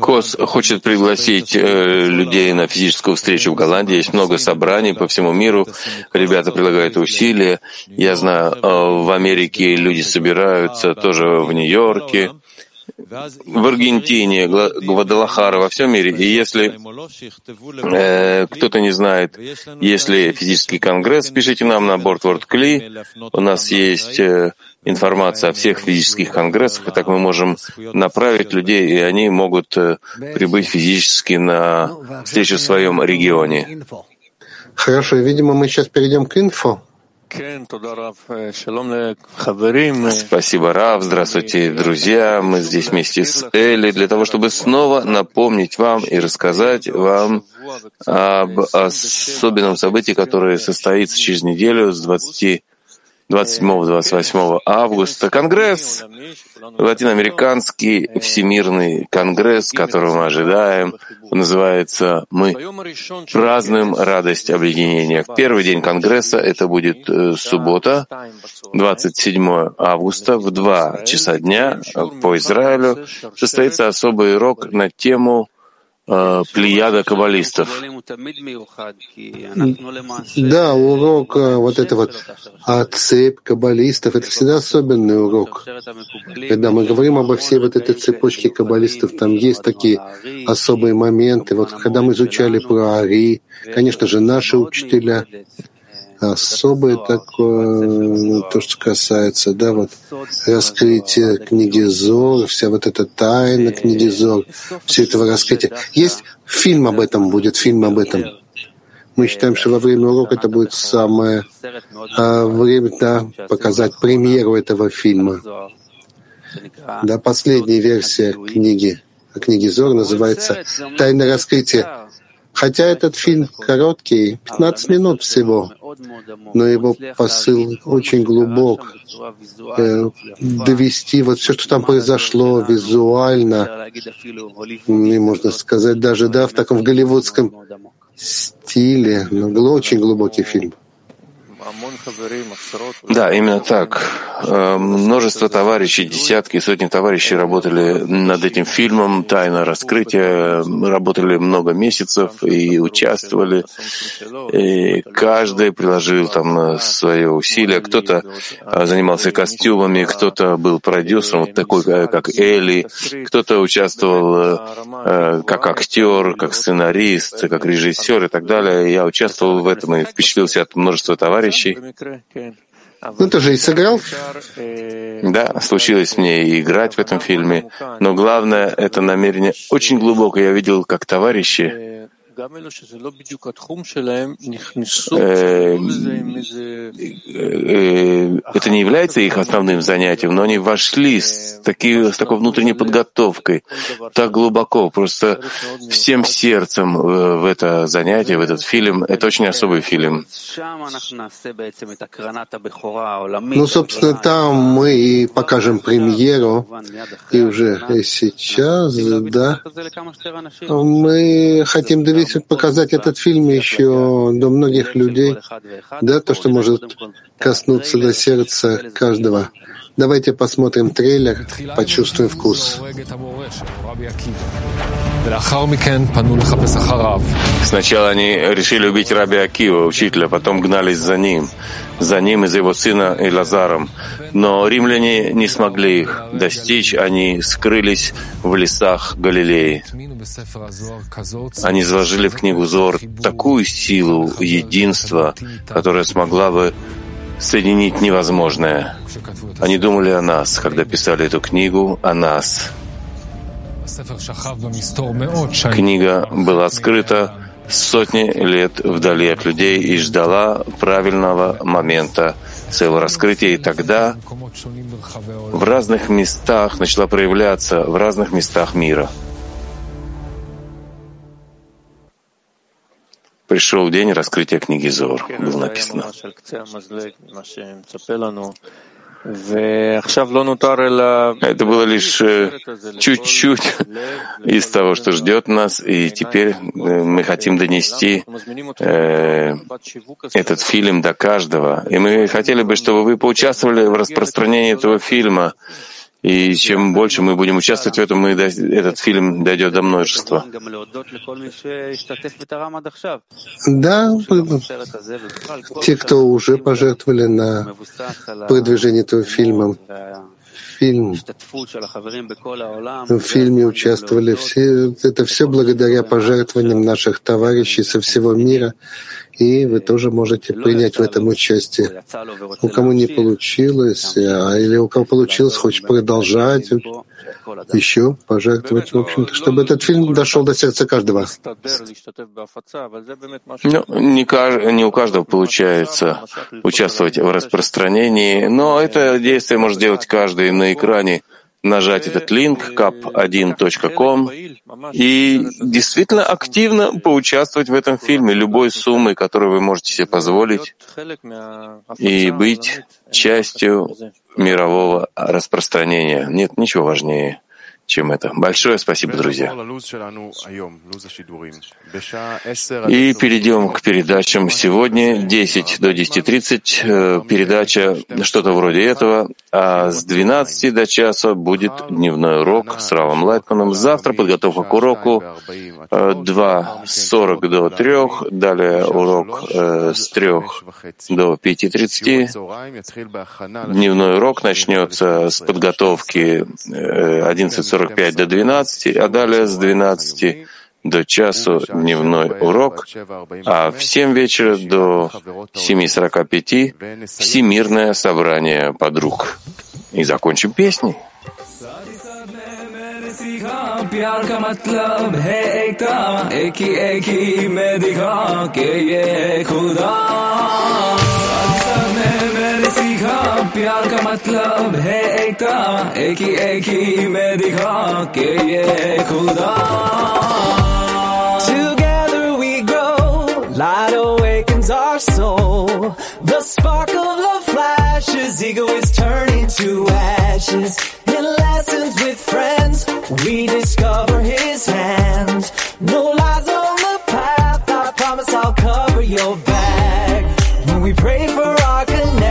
КОС хочет пригласить э, людей на физическую встречу в Голландии. Есть много собраний по всему миру. Ребята прилагают усилия. Я знаю, э, в Америке люди собираются, тоже в Нью-Йорке в Аргентине, Гвадалахара, во всем мире. И если э, кто-то не знает, если физический конгресс, пишите нам на борт WordCli. У нас есть э, информация о всех физических конгрессах, и так мы можем направить людей, и они могут э, прибыть физически на встречу в своем регионе. Хорошо, видимо, мы сейчас перейдем к инфо. Спасибо, Рав. Здравствуйте, друзья. Мы здесь вместе с Элли для того, чтобы снова напомнить вам и рассказать вам об особенном событии, которое состоится через неделю с 20 27-28 августа. Конгресс, латиноамериканский всемирный конгресс, которого мы ожидаем, называется «Мы празднуем радость объединения». Первый день Конгресса, это будет э, суббота, 27 августа, в 2 часа дня по Израилю, состоится особый урок на тему э, плеяда каббалистов. Да, урок э, вот это вот цепь каббалистов — это всегда особенный урок. Когда мы говорим обо всей вот этой цепочке каббалистов, там есть такие особые моменты. Вот когда мы изучали про Ари, конечно же, наши учителя особое такое, то, что касается, да, вот раскрытия книги Зор, вся вот эта тайна книги Зор, все этого раскрытия. Есть фильм об этом будет, фильм об этом. Мы считаем, что во время урока это будет самое а, время да, показать премьеру этого фильма. Да, последняя версия книги, книги Зор называется «Тайна раскрытия Хотя этот фильм короткий, 15 минут всего, но его посыл очень глубок. Э, довести вот все, что там произошло визуально, и можно сказать, даже да, в таком в голливудском стиле, но очень глубокий фильм. Да, именно так. Э, множество товарищей, десятки сотни товарищей работали над этим фильмом «Тайна раскрытия», работали много месяцев и участвовали. И каждый приложил там свое усилие. Кто-то э, занимался костюмами, кто-то был продюсером, вот такой, э, как Элли, кто-то участвовал как актер, как сценарист, как режиссер и так далее. Я участвовал в этом и впечатлился от множества товарищей вещей. Ну, ты же и сыграл. Да, случилось мне играть в этом фильме, но главное — это намерение очень глубокое. Я видел, как товарищи это не является их основным занятием, но они вошли с, таки, с такой внутренней подготовкой, так глубоко, просто всем сердцем в это занятие, в этот фильм. Это очень особый фильм. Ну, собственно, там мы и покажем премьеру, и уже сейчас, да, мы хотим довести хочет показать этот фильм еще до многих людей, да, то, что может коснуться до сердца каждого. Давайте посмотрим трейлер, почувствуем вкус. Сначала они решили убить Раби Акива, учителя, потом гнались за ним, за ним и за его сына Илазаром. Но римляне не смогли их достичь, они скрылись в лесах Галилеи. Они заложили в книгу Зор такую силу единства, которая смогла бы соединить невозможное. Они думали о нас, когда писали эту книгу, о нас. Книга была скрыта сотни лет вдали от людей и ждала правильного момента своего раскрытия. И тогда в разных местах начала проявляться, в разных местах мира. Пришел день раскрытия книги Зор, было написано. Это было лишь э, чуть-чуть из того, что ждет нас, и теперь э, мы хотим донести э, этот фильм до каждого. И мы хотели бы, чтобы вы поучаствовали в распространении этого фильма. И чем больше мы будем участвовать в этом, мы, этот фильм дойдет до множества. Да, те, кто уже пожертвовали на продвижение этого фильма, фильм. В фильме участвовали все. Это все благодаря пожертвованиям наших товарищей со всего мира и вы тоже можете принять в этом участие. У кого не получилось, а, или у кого получилось, хочет продолжать, еще пожертвовать, в общем-то, чтобы этот фильм дошел до сердца каждого. Ну, не, не у каждого получается участвовать в распространении, но это действие может делать каждый на экране нажать этот линк cap1.com и действительно активно поучаствовать в этом фильме любой суммой, которую вы можете себе позволить, и быть частью мирового распространения. Нет ничего важнее, чем это. Большое спасибо, друзья. И перейдем к передачам. Сегодня 10 до 10.30 э, передача что-то вроде этого, а с 12 до часа будет дневной урок с Равом Лайтманом. Завтра подготовка к уроку 2.40 э, до 3, далее урок э, с 3 до 5.30. Дневной урок начнется с подготовки 11.45 до 12, а далее с 12 до часу дневной урок, а в 7 вечера до 7.45 всемирное собрание подруг. И закончим песней. प्यार का मतलब है एकता एक ही एक ही मैं दिखा के ये खुदा मैंने सीखा प्यार का मतलब है एकता एक ही एक ही मैं दिखा के ये खुदा Together we grow, light awakens our soul. The spark of love flashes, ego is turning to ashes. In lessons with friends, we discover his hand. No lies on the path, I promise I'll cover your back. When we pray for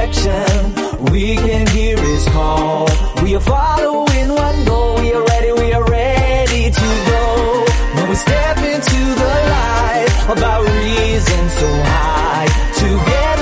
our connection, we can hear his call. We are following one goal, we are ready, we are ready to go. When we step into the light of our reason so high, together